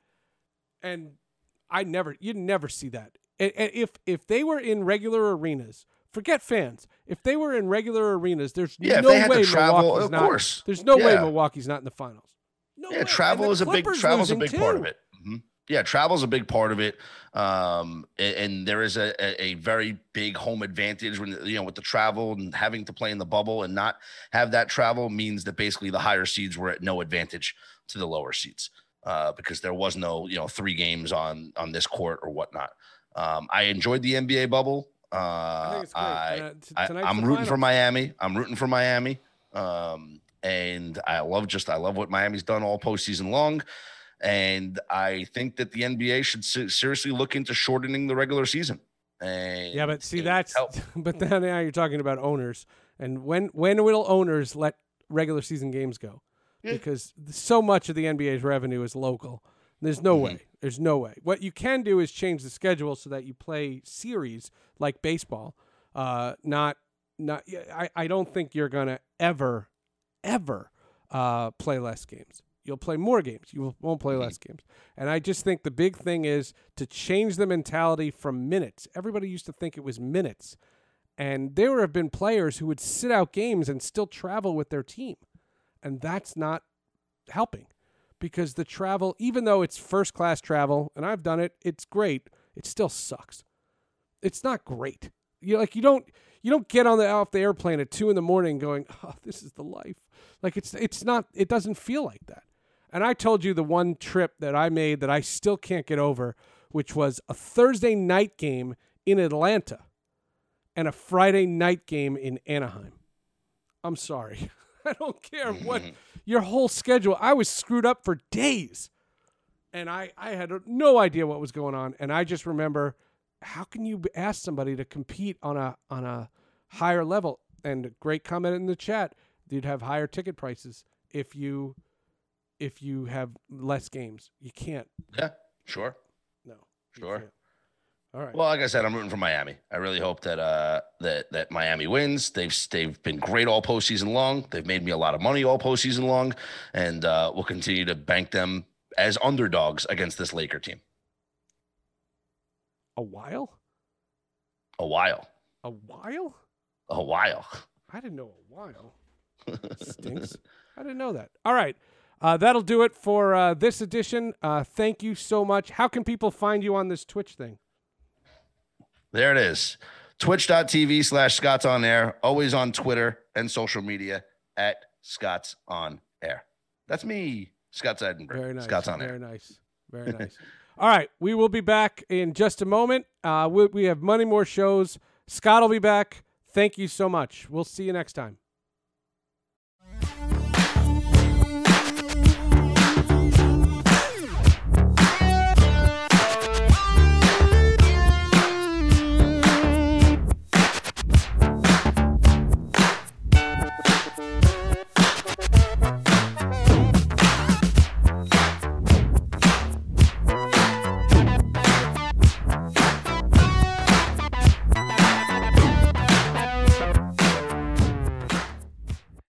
And I never, you'd never see that. And if if they were in regular arenas, forget fans. If they were in regular arenas, there's yeah, no way travel, Milwaukee's of not. Course. There's no yeah. way Milwaukee's not in the finals. No yeah, way. travel is a big travel's a big too. part of it. Mm-hmm. Yeah, travel's a big part of it, um, and, and, there is a, a, very big home advantage when you know with the travel and having to play in the bubble and not have that travel means that basically the higher seeds were at no advantage to the lower seeds uh, because there was no you know three games on on this court or whatnot. Um, I enjoyed the NBA bubble. Uh, I, I, t- I am rooting for Miami. I'm rooting for Miami. Um, and I love just I love what Miami's done all postseason long. And I think that the NBA should seriously look into shortening the regular season. And yeah, but see that's but then now you're talking about owners. And when when will owners let regular season games go? yeah. because so much of the NBA's revenue is local. There's no mm-hmm. way. There's no way. What you can do is change the schedule so that you play series like baseball. Uh, not not. I, I don't think you're gonna ever ever uh, play less games. You'll play more games. You won't play mm-hmm. less games. And I just think the big thing is to change the mentality from minutes. Everybody used to think it was minutes. And there have been players who would sit out games and still travel with their team and that's not helping because the travel, even though it's first class travel, and I've done it, it's great. It still sucks. It's not great. You like you don't you don't get on the off the airplane at two in the morning going, oh, this is the life. Like it's it's not. It doesn't feel like that. And I told you the one trip that I made that I still can't get over, which was a Thursday night game in Atlanta and a Friday night game in Anaheim. I'm sorry. I don't care what your whole schedule. I was screwed up for days. And I, I had no idea what was going on. And I just remember how can you ask somebody to compete on a on a higher level? And great comment in the chat. You'd have higher ticket prices if you if you have less games. You can't. Yeah, sure. No. Sure. All right. Well, like I said, I'm rooting for Miami. I really hope that uh that that Miami wins. They've they've been great all postseason long. They've made me a lot of money all postseason long, and uh, we'll continue to bank them as underdogs against this Laker team. A while. A while. A while. A while. I didn't know a while. Stinks. I didn't know that. All right. Uh, that'll do it for uh, this edition. Uh, thank you so much. How can people find you on this Twitch thing? There it is. Twitch.tv slash Scott's on air. Always on Twitter and social media at Scott's on air. That's me, Scott Seidenberg. Very nice. Scott's on Very air. Very nice. Very nice. All right. We will be back in just a moment. Uh, we, we have many more shows. Scott will be back Thank you so much. We'll see you next time.